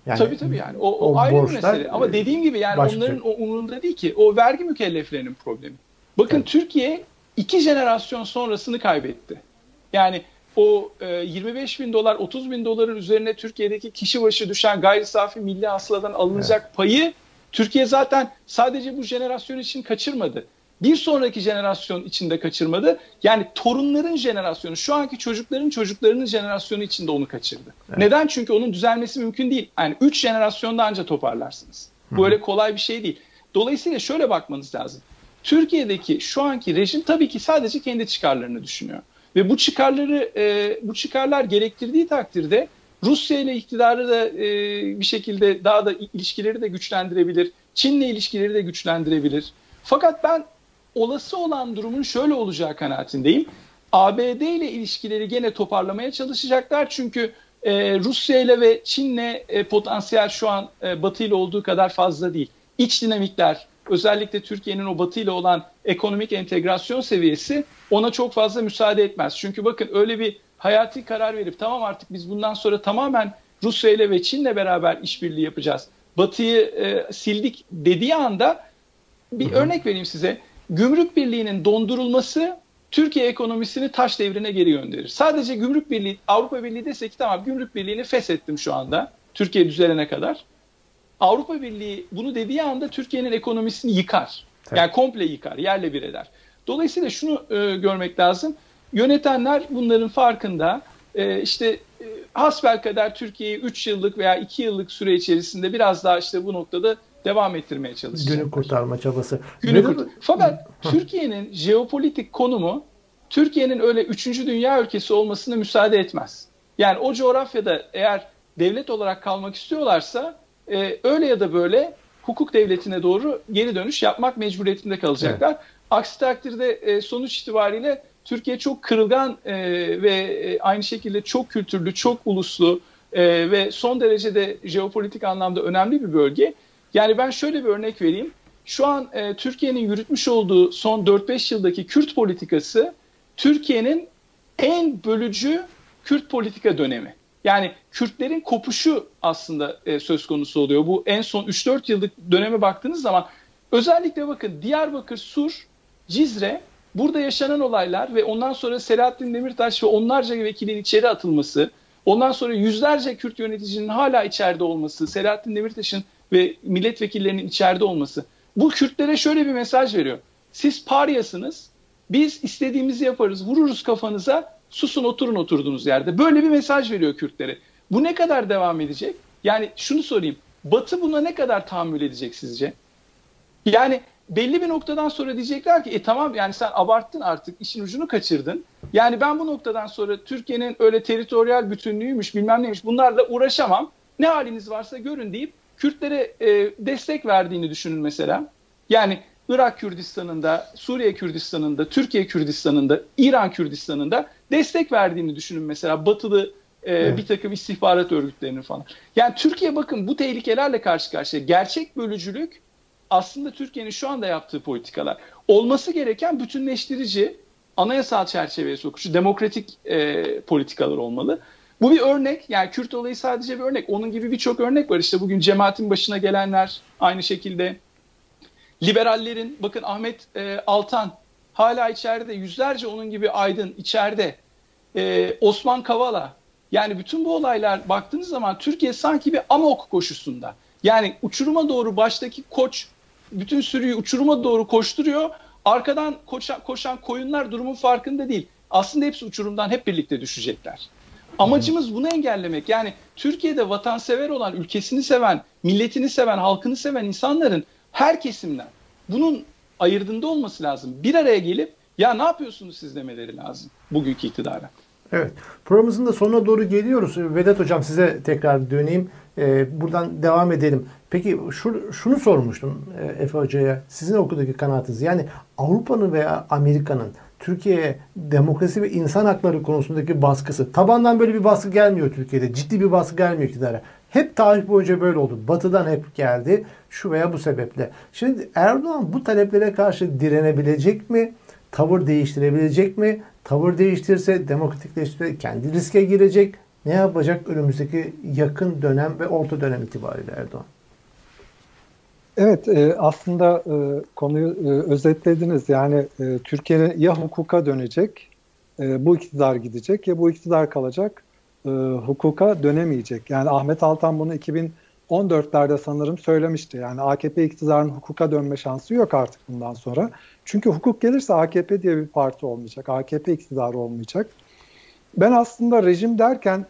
Yani, tabii tabii yani o, o, o ayrı bir mesele. Ama dediğim gibi yani başka. onların o umurunda değil ki. O vergi mükelleflerinin problemi. Bakın evet. Türkiye iki jenerasyon sonrasını kaybetti. Yani o e, 25 bin dolar 30 bin doların üzerine Türkiye'deki kişi başı düşen gayri safi milli hasıladan alınacak evet. payı Türkiye zaten sadece bu jenerasyon için kaçırmadı. Bir sonraki jenerasyon içinde kaçırmadı. Yani torunların jenerasyonu, şu anki çocukların çocuklarının jenerasyonu içinde onu kaçırdı. Evet. Neden? Çünkü onun düzelmesi mümkün değil. Yani 3 jenerasyonda anca toparlarsınız. Bu öyle kolay bir şey değil. Dolayısıyla şöyle bakmanız lazım. Türkiye'deki şu anki rejim tabii ki sadece kendi çıkarlarını düşünüyor. Ve bu çıkarları e, bu çıkarlar gerektirdiği takdirde Rusya ile iktidarı da e, bir şekilde daha da ilişkileri de güçlendirebilir. Çin'le ilişkileri de güçlendirebilir. Fakat ben olası olan durumun şöyle olacağı kanaatindeyim. ABD ile ilişkileri gene toparlamaya çalışacaklar çünkü e, Rusya ile ve Çin'le e, potansiyel şu an e, Batı ile olduğu kadar fazla değil. İç dinamikler, özellikle Türkiye'nin o Batı ile olan ekonomik entegrasyon seviyesi ona çok fazla müsaade etmez. Çünkü bakın öyle bir hayati karar verip tamam artık biz bundan sonra tamamen Rusya ile ve Çin'le beraber işbirliği yapacağız. Batı'yı e, sildik dediği anda bir örnek vereyim size. Gümrük Birliği'nin dondurulması Türkiye ekonomisini taş devrine geri gönderir. Sadece Gümrük Birliği, Avrupa Birliği dese ki tamam Gümrük Birliği'ni feshettim şu anda. Türkiye düzelene kadar. Avrupa Birliği bunu dediği anda Türkiye'nin ekonomisini yıkar. Tabii. Yani komple yıkar, yerle bir eder. Dolayısıyla şunu e, görmek lazım. Yönetenler bunların farkında. E, işte e, hasbel kadar Türkiye'yi 3 yıllık veya 2 yıllık süre içerisinde biraz daha işte bu noktada devam ettirmeye çalışacak. Günü kurtarma çabası. Günü kurt Fakat Türkiye'nin jeopolitik konumu Türkiye'nin öyle üçüncü dünya ülkesi olmasına müsaade etmez. Yani o coğrafyada eğer devlet olarak kalmak istiyorlarsa e, öyle ya da böyle hukuk devletine doğru geri dönüş yapmak mecburiyetinde kalacaklar. Evet. Aksi takdirde e, sonuç itibariyle Türkiye çok kırılgan e, ve e, aynı şekilde çok kültürlü, çok uluslu e, ve son derece de jeopolitik anlamda önemli bir bölge. Yani ben şöyle bir örnek vereyim. Şu an e, Türkiye'nin yürütmüş olduğu son 4-5 yıldaki Kürt politikası Türkiye'nin en bölücü Kürt politika dönemi. Yani Kürtlerin kopuşu aslında e, söz konusu oluyor. Bu en son 3-4 yıllık döneme baktığınız zaman özellikle bakın Diyarbakır, Sur, Cizre burada yaşanan olaylar ve ondan sonra Selahattin Demirtaş ve onlarca vekilin içeri atılması, ondan sonra yüzlerce Kürt yöneticinin hala içeride olması, Selahattin Demirtaş'ın ve milletvekillerinin içeride olması bu Kürtlere şöyle bir mesaj veriyor. Siz paryasınız, biz istediğimizi yaparız, vururuz kafanıza, susun oturun oturduğunuz yerde. Böyle bir mesaj veriyor Kürtlere. Bu ne kadar devam edecek? Yani şunu sorayım. Batı buna ne kadar tahammül edecek sizce? Yani belli bir noktadan sonra diyecekler ki e tamam yani sen abarttın artık işin ucunu kaçırdın. Yani ben bu noktadan sonra Türkiye'nin öyle teritoryal bütünlüğüymüş bilmem neymiş bunlarla uğraşamam. Ne haliniz varsa görün deyip Kürtlere e, destek verdiğini düşünün mesela. Yani Irak Kürdistan'ında, Suriye Kürdistan'ında, Türkiye Kürdistan'ında, İran Kürdistan'ında destek verdiğini düşünün mesela batılı e, evet. bir takım istihbarat örgütlerinin falan. Yani Türkiye bakın bu tehlikelerle karşı karşıya. Gerçek bölücülük aslında Türkiye'nin şu anda yaptığı politikalar. Olması gereken bütünleştirici, anayasal çerçeveye sokuşu, demokratik e, politikalar olmalı. Bu bir örnek. Yani Kürt olayı sadece bir örnek. Onun gibi birçok örnek var. İşte bugün cemaatin başına gelenler aynı şekilde. Liberallerin, bakın Ahmet e, Altan hala içeride. Yüzlerce onun gibi aydın içeride. E, Osman Kavala. Yani bütün bu olaylar baktığınız zaman Türkiye sanki bir amok koşusunda. Yani uçuruma doğru baştaki koç bütün sürüyü uçuruma doğru koşturuyor. Arkadan koşan, koşan koyunlar durumun farkında değil. Aslında hepsi uçurumdan hep birlikte düşecekler. Amacımız bunu engellemek. Yani Türkiye'de vatansever olan, ülkesini seven, milletini seven, halkını seven insanların her kesimden bunun ayırdığında olması lazım. Bir araya gelip ya ne yapıyorsunuz siz demeleri lazım bugünkü iktidara. Evet. Programımızın da sonuna doğru geliyoruz. Vedat Hocam size tekrar döneyim. Ee, buradan devam edelim. Peki şu, şunu sormuştum e, Efe Hoca'ya. Sizin okuldaki kanaatiniz. Yani Avrupa'nın veya Amerika'nın Türkiye'ye demokrasi ve insan hakları konusundaki baskısı. Tabandan böyle bir baskı gelmiyor Türkiye'de. Ciddi bir baskı gelmiyor iktidara. Hep tarih boyunca böyle oldu. Batı'dan hep geldi. Şu veya bu sebeple. Şimdi Erdoğan bu taleplere karşı direnebilecek mi? Tavır değiştirebilecek mi? Tavır değiştirse demokratikleştirecek, kendi riske girecek. Ne yapacak önümüzdeki yakın dönem ve orta dönem itibariyle Erdoğan? Evet e, aslında e, konuyu e, özetlediniz. Yani e, Türkiye ya hukuka dönecek, bu iktidar gidecek ya bu iktidar kalacak, hukuka dönemeyecek. Yani Ahmet Altan bunu 2014'lerde sanırım söylemişti. Yani AKP iktidarının hukuka dönme şansı yok artık bundan sonra. Çünkü hukuk gelirse AKP diye bir parti olmayacak, AKP iktidarı olmayacak. Ben aslında rejim derken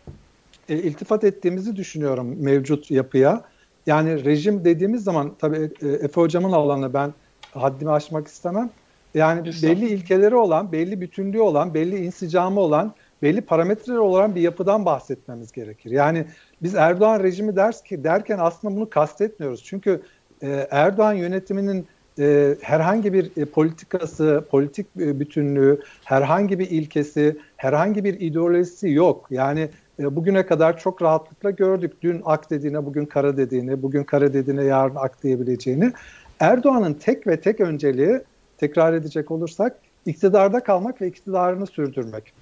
iltifat ettiğimizi düşünüyorum mevcut yapıya. Yani rejim dediğimiz zaman tabii e, Efe hocamın alanı ben haddimi aşmak istemem. Yani belli ilkeleri olan, belli bütünlüğü olan, belli insicamı olan, belli parametreleri olan bir yapıdan bahsetmemiz gerekir. Yani biz Erdoğan rejimi ders ki derken aslında bunu kastetmiyoruz. Çünkü e, Erdoğan yönetiminin e, herhangi bir e, politikası, politik e, bütünlüğü, herhangi bir ilkesi, herhangi bir ideolojisi yok. Yani e, bugüne kadar çok rahatlıkla gördük. Dün ak dediğine bugün kara dediğini, bugün kara dediğine yarın ak diyebileceğini. Erdoğan'ın tek ve tek önceliği tekrar edecek olursak iktidarda kalmak ve iktidarını sürdürmek.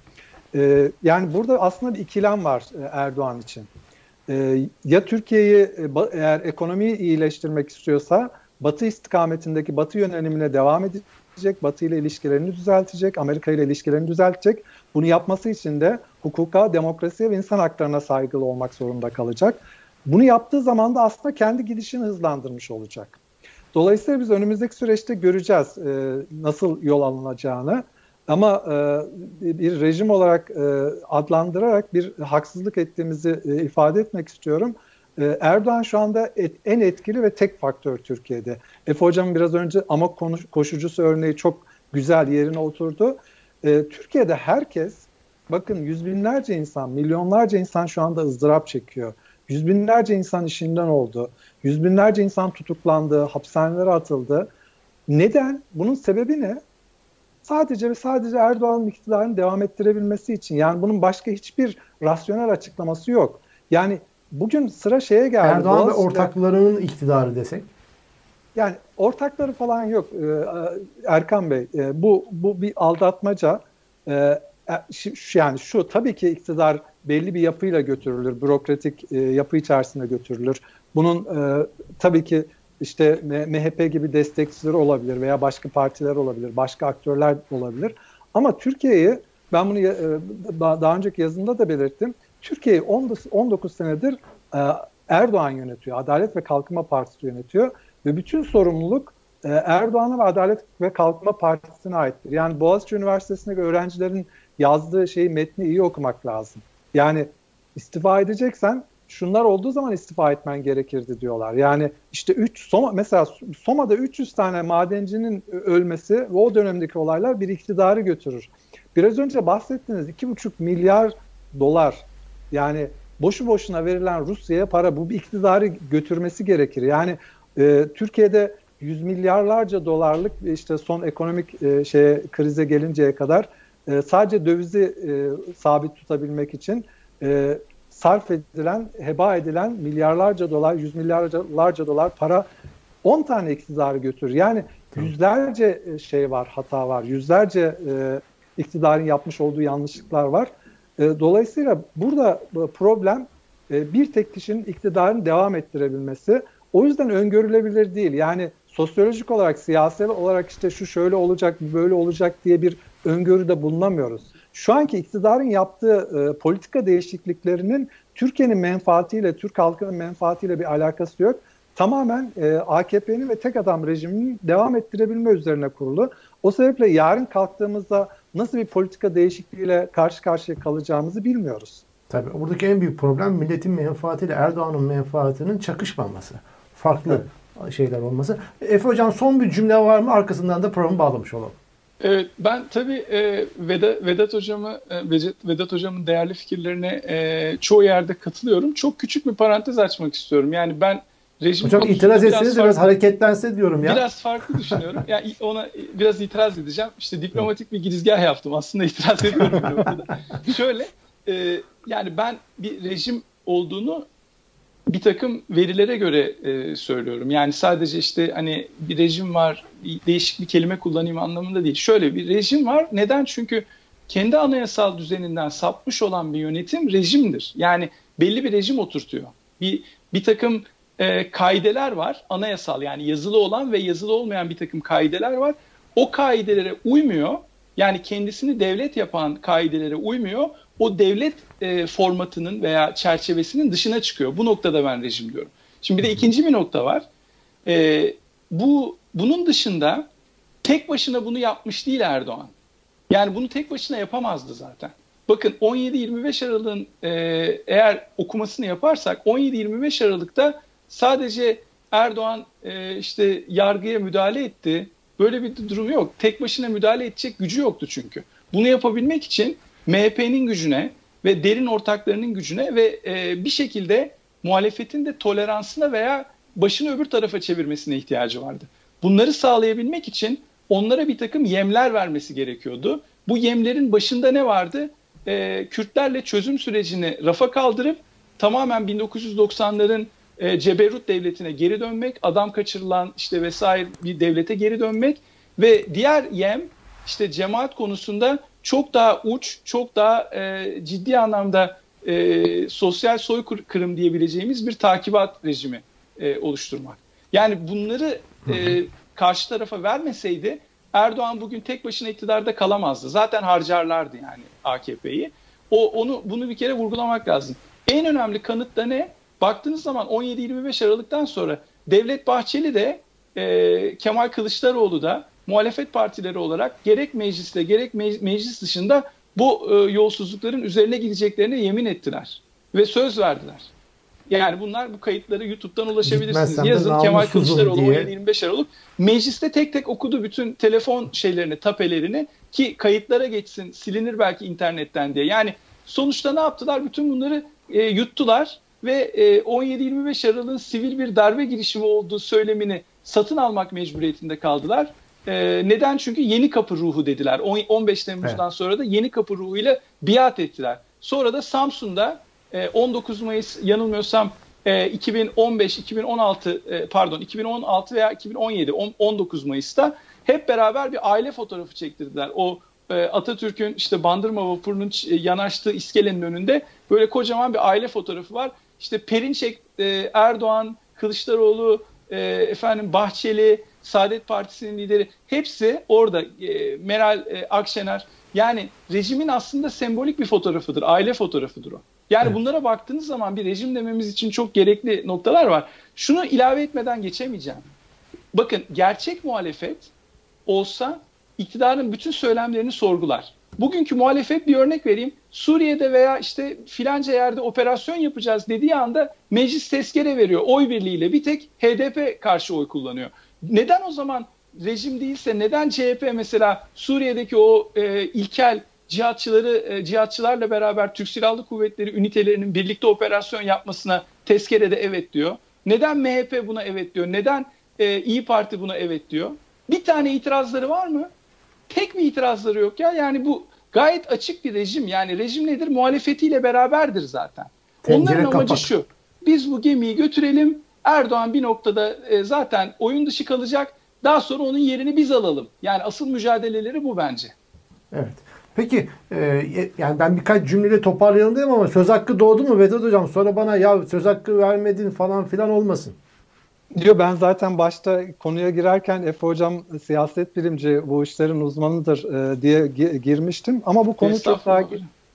E, yani burada aslında bir ikilem var e, Erdoğan için. Ya Türkiye'yi eğer ekonomiyi iyileştirmek istiyorsa Batı istikametindeki Batı yönelimine devam edecek, Batı ile ilişkilerini düzeltecek, Amerika ile ilişkilerini düzeltecek. Bunu yapması için de hukuka, demokrasiye ve insan haklarına saygılı olmak zorunda kalacak. Bunu yaptığı zaman da aslında kendi gidişini hızlandırmış olacak. Dolayısıyla biz önümüzdeki süreçte göreceğiz e, nasıl yol alınacağını. Ama e, bir rejim olarak e, adlandırarak bir haksızlık ettiğimizi e, ifade etmek istiyorum. e, Erdoğan şu anda et, en etkili ve tek faktör Türkiye'de. Efe Hocam'ın biraz önce ama koşucusu örneği çok güzel yerine oturdu. E, Türkiye'de herkes bakın yüz binlerce insan, milyonlarca insan şu anda ızdırap çekiyor. Yüz binlerce insan işinden oldu. Yüz binlerce insan tutuklandı, hapishanelere atıldı. Neden? Bunun sebebi ne? Sadece ve sadece Erdoğan'ın iktidarını devam ettirebilmesi için. Yani bunun başka hiçbir rasyonel açıklaması yok. Yani bugün sıra şeye geldi. Erdoğan ve ortaklarının iktidarı desek. Yani ortakları falan yok ee, Erkan Bey. E, bu bu bir aldatmaca. Ee, e, yani şu tabii ki iktidar belli bir yapıyla götürülür, bürokratik e, yapı içerisinde götürülür. Bunun tabii ki işte MHP gibi destekçileri olabilir veya başka partiler olabilir, başka aktörler olabilir. Ama Türkiye'yi ben bunu daha önceki yazımda da belirttim. Türkiye'yi 19 senedir Erdoğan yönetiyor. Adalet ve Kalkınma Partisi yönetiyor ve bütün sorumluluk e, Erdoğan'a ve Adalet ve Kalkınma Partisi'ne aittir. Yani Boğaziçi Üniversitesi'ndeki öğrencilerin yazdığı şeyi metni iyi okumak lazım. Yani istifa edeceksen şunlar olduğu zaman istifa etmen gerekirdi diyorlar. Yani işte 3 Soma mesela Soma'da 300 tane madencinin ölmesi ve o dönemdeki olaylar bir iktidarı götürür. Biraz önce bahsettiğiniz 2,5 milyar dolar yani boşu boşuna verilen Rusya'ya para bu bir iktidarı götürmesi gerekir. Yani e, Türkiye'de yüz milyarlarca dolarlık işte son ekonomik e, şeye krize gelinceye kadar e, sadece dövizi e, sabit tutabilmek için e, sarf edilen, heba edilen milyarlarca dolar, yüz milyarlarca dolar para 10 tane iktidarı götürür. Yani yüzlerce e, şey var, hata var, yüzlerce e, iktidarın yapmış olduğu yanlışlıklar var. E, dolayısıyla burada problem e, bir tek kişinin iktidarını devam ettirebilmesi. O yüzden öngörülebilir değil. Yani sosyolojik olarak, siyasal olarak işte şu şöyle olacak, böyle olacak diye bir öngörüde bulunamıyoruz. Şu anki iktidarın yaptığı e, politika değişikliklerinin Türkiye'nin menfaatiyle, Türk halkının menfaatiyle bir alakası yok. Tamamen e, AKP'nin ve tek adam rejiminin devam ettirebilme üzerine kurulu. O sebeple yarın kalktığımızda nasıl bir politika değişikliğiyle karşı karşıya kalacağımızı bilmiyoruz. Tabii buradaki en büyük problem milletin menfaatiyle Erdoğan'ın menfaatinin çakışmaması farklı evet. şeyler olması. Efe Hocam son bir cümle var mı? Arkasından da programı bağlamış olalım. Evet, ben tabii e, Vedat, Vedat hocamı e, Vedat hocamın değerli fikirlerine e, çoğu yerde katılıyorum. Çok küçük bir parantez açmak istiyorum. Yani ben rejim Hocam itiraz etseniz biraz, biraz hareketlense diyorum ya. Biraz farklı düşünüyorum. yani ona biraz itiraz edeceğim. İşte diplomatik bir girizgah yaptım. Aslında itiraz ediyorum. Şöyle e, yani ben bir rejim olduğunu bir takım verilere göre e, söylüyorum. Yani sadece işte hani bir rejim var, değişik bir kelime kullanayım anlamında değil. Şöyle bir rejim var. Neden? Çünkü kendi anayasal düzeninden sapmış olan bir yönetim rejimdir. Yani belli bir rejim oturtuyor. Bir bir takım e, kaideler var, anayasal yani yazılı olan ve yazılı olmayan bir takım kaideler var. O kaidelere uymuyor. Yani kendisini devlet yapan kaidelere uymuyor o devlet e, formatının veya çerçevesinin dışına çıkıyor. Bu noktada ben rejim diyorum. Şimdi bir de ikinci bir nokta var. E, bu bunun dışında tek başına bunu yapmış değil Erdoğan. Yani bunu tek başına yapamazdı zaten. Bakın 17-25 Aralık'ın e, eğer okumasını yaparsak 17-25 Aralık'ta sadece Erdoğan e, işte yargıya müdahale etti. Böyle bir durum yok. Tek başına müdahale edecek gücü yoktu çünkü. Bunu yapabilmek için MHP'nin gücüne ve derin ortaklarının gücüne ve e, bir şekilde muhalefetin de toleransına veya başını öbür tarafa çevirmesine ihtiyacı vardı. Bunları sağlayabilmek için onlara bir takım yemler vermesi gerekiyordu. Bu yemlerin başında ne vardı? E, Kürtlerle çözüm sürecini rafa kaldırıp tamamen 1990'ların e, Ceberut devletine geri dönmek, adam kaçırılan işte vesaire bir devlete geri dönmek ve diğer yem işte cemaat konusunda çok daha uç, çok daha e, ciddi anlamda e, sosyal soykırım diyebileceğimiz bir takibat rejimi e, oluşturmak. Yani bunları e, karşı tarafa vermeseydi Erdoğan bugün tek başına iktidarda kalamazdı. Zaten harcarlardı yani AKP'yi. O onu bunu bir kere vurgulamak lazım. En önemli kanıt da ne? Baktığınız zaman 17-25 Aralık'tan sonra Devlet Bahçeli de e, Kemal Kılıçdaroğlu da muhalefet partileri olarak gerek mecliste gerek meclis dışında bu e, yolsuzlukların üzerine gideceklerine yemin ettiler ve söz verdiler. Yani bunlar bu kayıtları YouTube'dan ulaşabilirsiniz. Yazın Kemal Kılıçdaroğlu 17-25 Aralık. Mecliste tek tek okudu bütün telefon şeylerini, tapelerini ki kayıtlara geçsin, silinir belki internetten diye. Yani sonuçta ne yaptılar? Bütün bunları e, yuttular ve e, 17-25 Aralık'ın sivil bir darbe girişimi olduğu söylemini satın almak mecburiyetinde kaldılar. E, neden? Çünkü yeni kapı ruhu dediler. 15 Temmuz'dan evet. sonra da yeni kapı ruhuyla biat ettiler. Sonra da Samsun'da 19 e, Mayıs yanılmıyorsam 2015, e, 2016 e, pardon 2016 veya 2017 19 Mayıs'ta hep beraber bir aile fotoğrafı çektirdiler. O Atatürk'ün işte Bandırma Vapuru'nun yanaştığı iskelenin önünde böyle kocaman bir aile fotoğrafı var. İşte Perinçek, Erdoğan, Kılıçdaroğlu, efendim Bahçeli, Saadet Partisi'nin lideri hepsi orada. Meral Akşener yani rejimin aslında sembolik bir fotoğrafıdır, aile fotoğrafıdır o. Yani evet. bunlara baktığınız zaman bir rejim dememiz için çok gerekli noktalar var. Şunu ilave etmeden geçemeyeceğim. Bakın gerçek muhalefet olsa iktidarın bütün söylemlerini sorgular. Bugünkü muhalefet bir örnek vereyim. Suriye'de veya işte filanca yerde operasyon yapacağız dediği anda meclis tezkere veriyor. Oy birliğiyle bir tek HDP karşı oy kullanıyor. Neden o zaman rejim değilse neden CHP mesela Suriye'deki o e, ilkel cihatçıları e, cihatçılarla beraber Türk Silahlı Kuvvetleri ünitelerinin birlikte operasyon yapmasına tezkerede evet diyor. Neden MHP buna evet diyor? Neden e, İyi Parti buna evet diyor? Bir tane itirazları var mı? Tek bir itirazları yok ya. Yani bu gayet açık bir rejim. Yani rejim nedir? Muhalefetiyle beraberdir zaten. Tencere Onların amacı şu. Biz bu gemiyi götürelim. Erdoğan bir noktada e, zaten oyun dışı kalacak. Daha sonra onun yerini biz alalım. Yani asıl mücadeleleri bu bence. Evet. Peki e, yani ben birkaç cümleyle toparlayalım dedim ama söz hakkı doğdu mu Vedat Hocam? Sonra bana ya söz hakkı vermedin falan filan olmasın. Diyor ben zaten başta konuya girerken Efe Hocam siyaset bilimci bu işlerin uzmanıdır e, diye girmiştim. Ama bu konu çok daha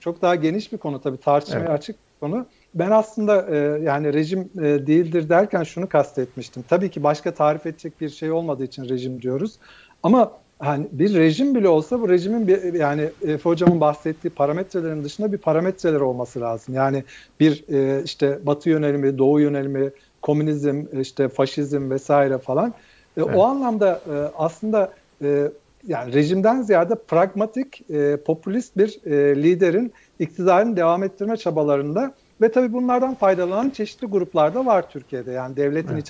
çok daha geniş bir konu tabii tartışmaya evet. açık bir konu. Ben aslında e, yani rejim e, değildir derken şunu kastetmiştim. Tabii ki başka tarif edecek bir şey olmadığı için rejim diyoruz. Ama hani bir rejim bile olsa bu rejimin bir yani Efe hocamın bahsettiği parametrelerin dışında bir parametreler olması lazım. Yani bir e, işte batı yönelimi, doğu yönelimi, komünizm, işte faşizm vesaire falan. E, evet. O anlamda e, aslında e, yani rejimden ziyade pragmatik, e, popülist bir e, liderin iktidarını devam ettirme çabalarında ve tabii bunlardan faydalanan çeşitli gruplar da var Türkiye'de. Yani devletin evet.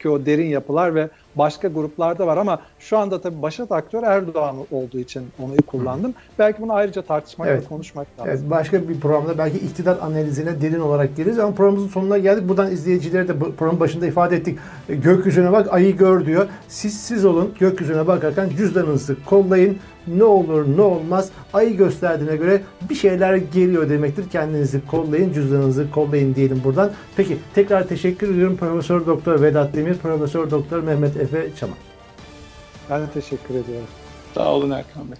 İçerisindeki o derin yapılar ve başka gruplar da var ama şu anda tabii başat aktör Erdoğan olduğu için onu kullandım. Belki bunu ayrıca tartışmak evet. ve konuşmak lazım. Evet, başka bir programda belki iktidar analizine derin olarak geliriz ama programımızın sonuna geldik. Buradan izleyicileri de programın başında ifade ettik. Gökyüzüne bak ayı gör diyor. Siz siz olun gökyüzüne bakarken cüzdanınızı kollayın ne olur ne olmaz ayı gösterdiğine göre bir şeyler geliyor demektir. Kendinizi kollayın, cüzdanınızı kollayın diyelim buradan. Peki tekrar teşekkür ediyorum Profesör Doktor Vedat Demir, Profesör Doktor Mehmet Efe Çaman. Ben de teşekkür ediyorum. Sağ olun Erkan Bey.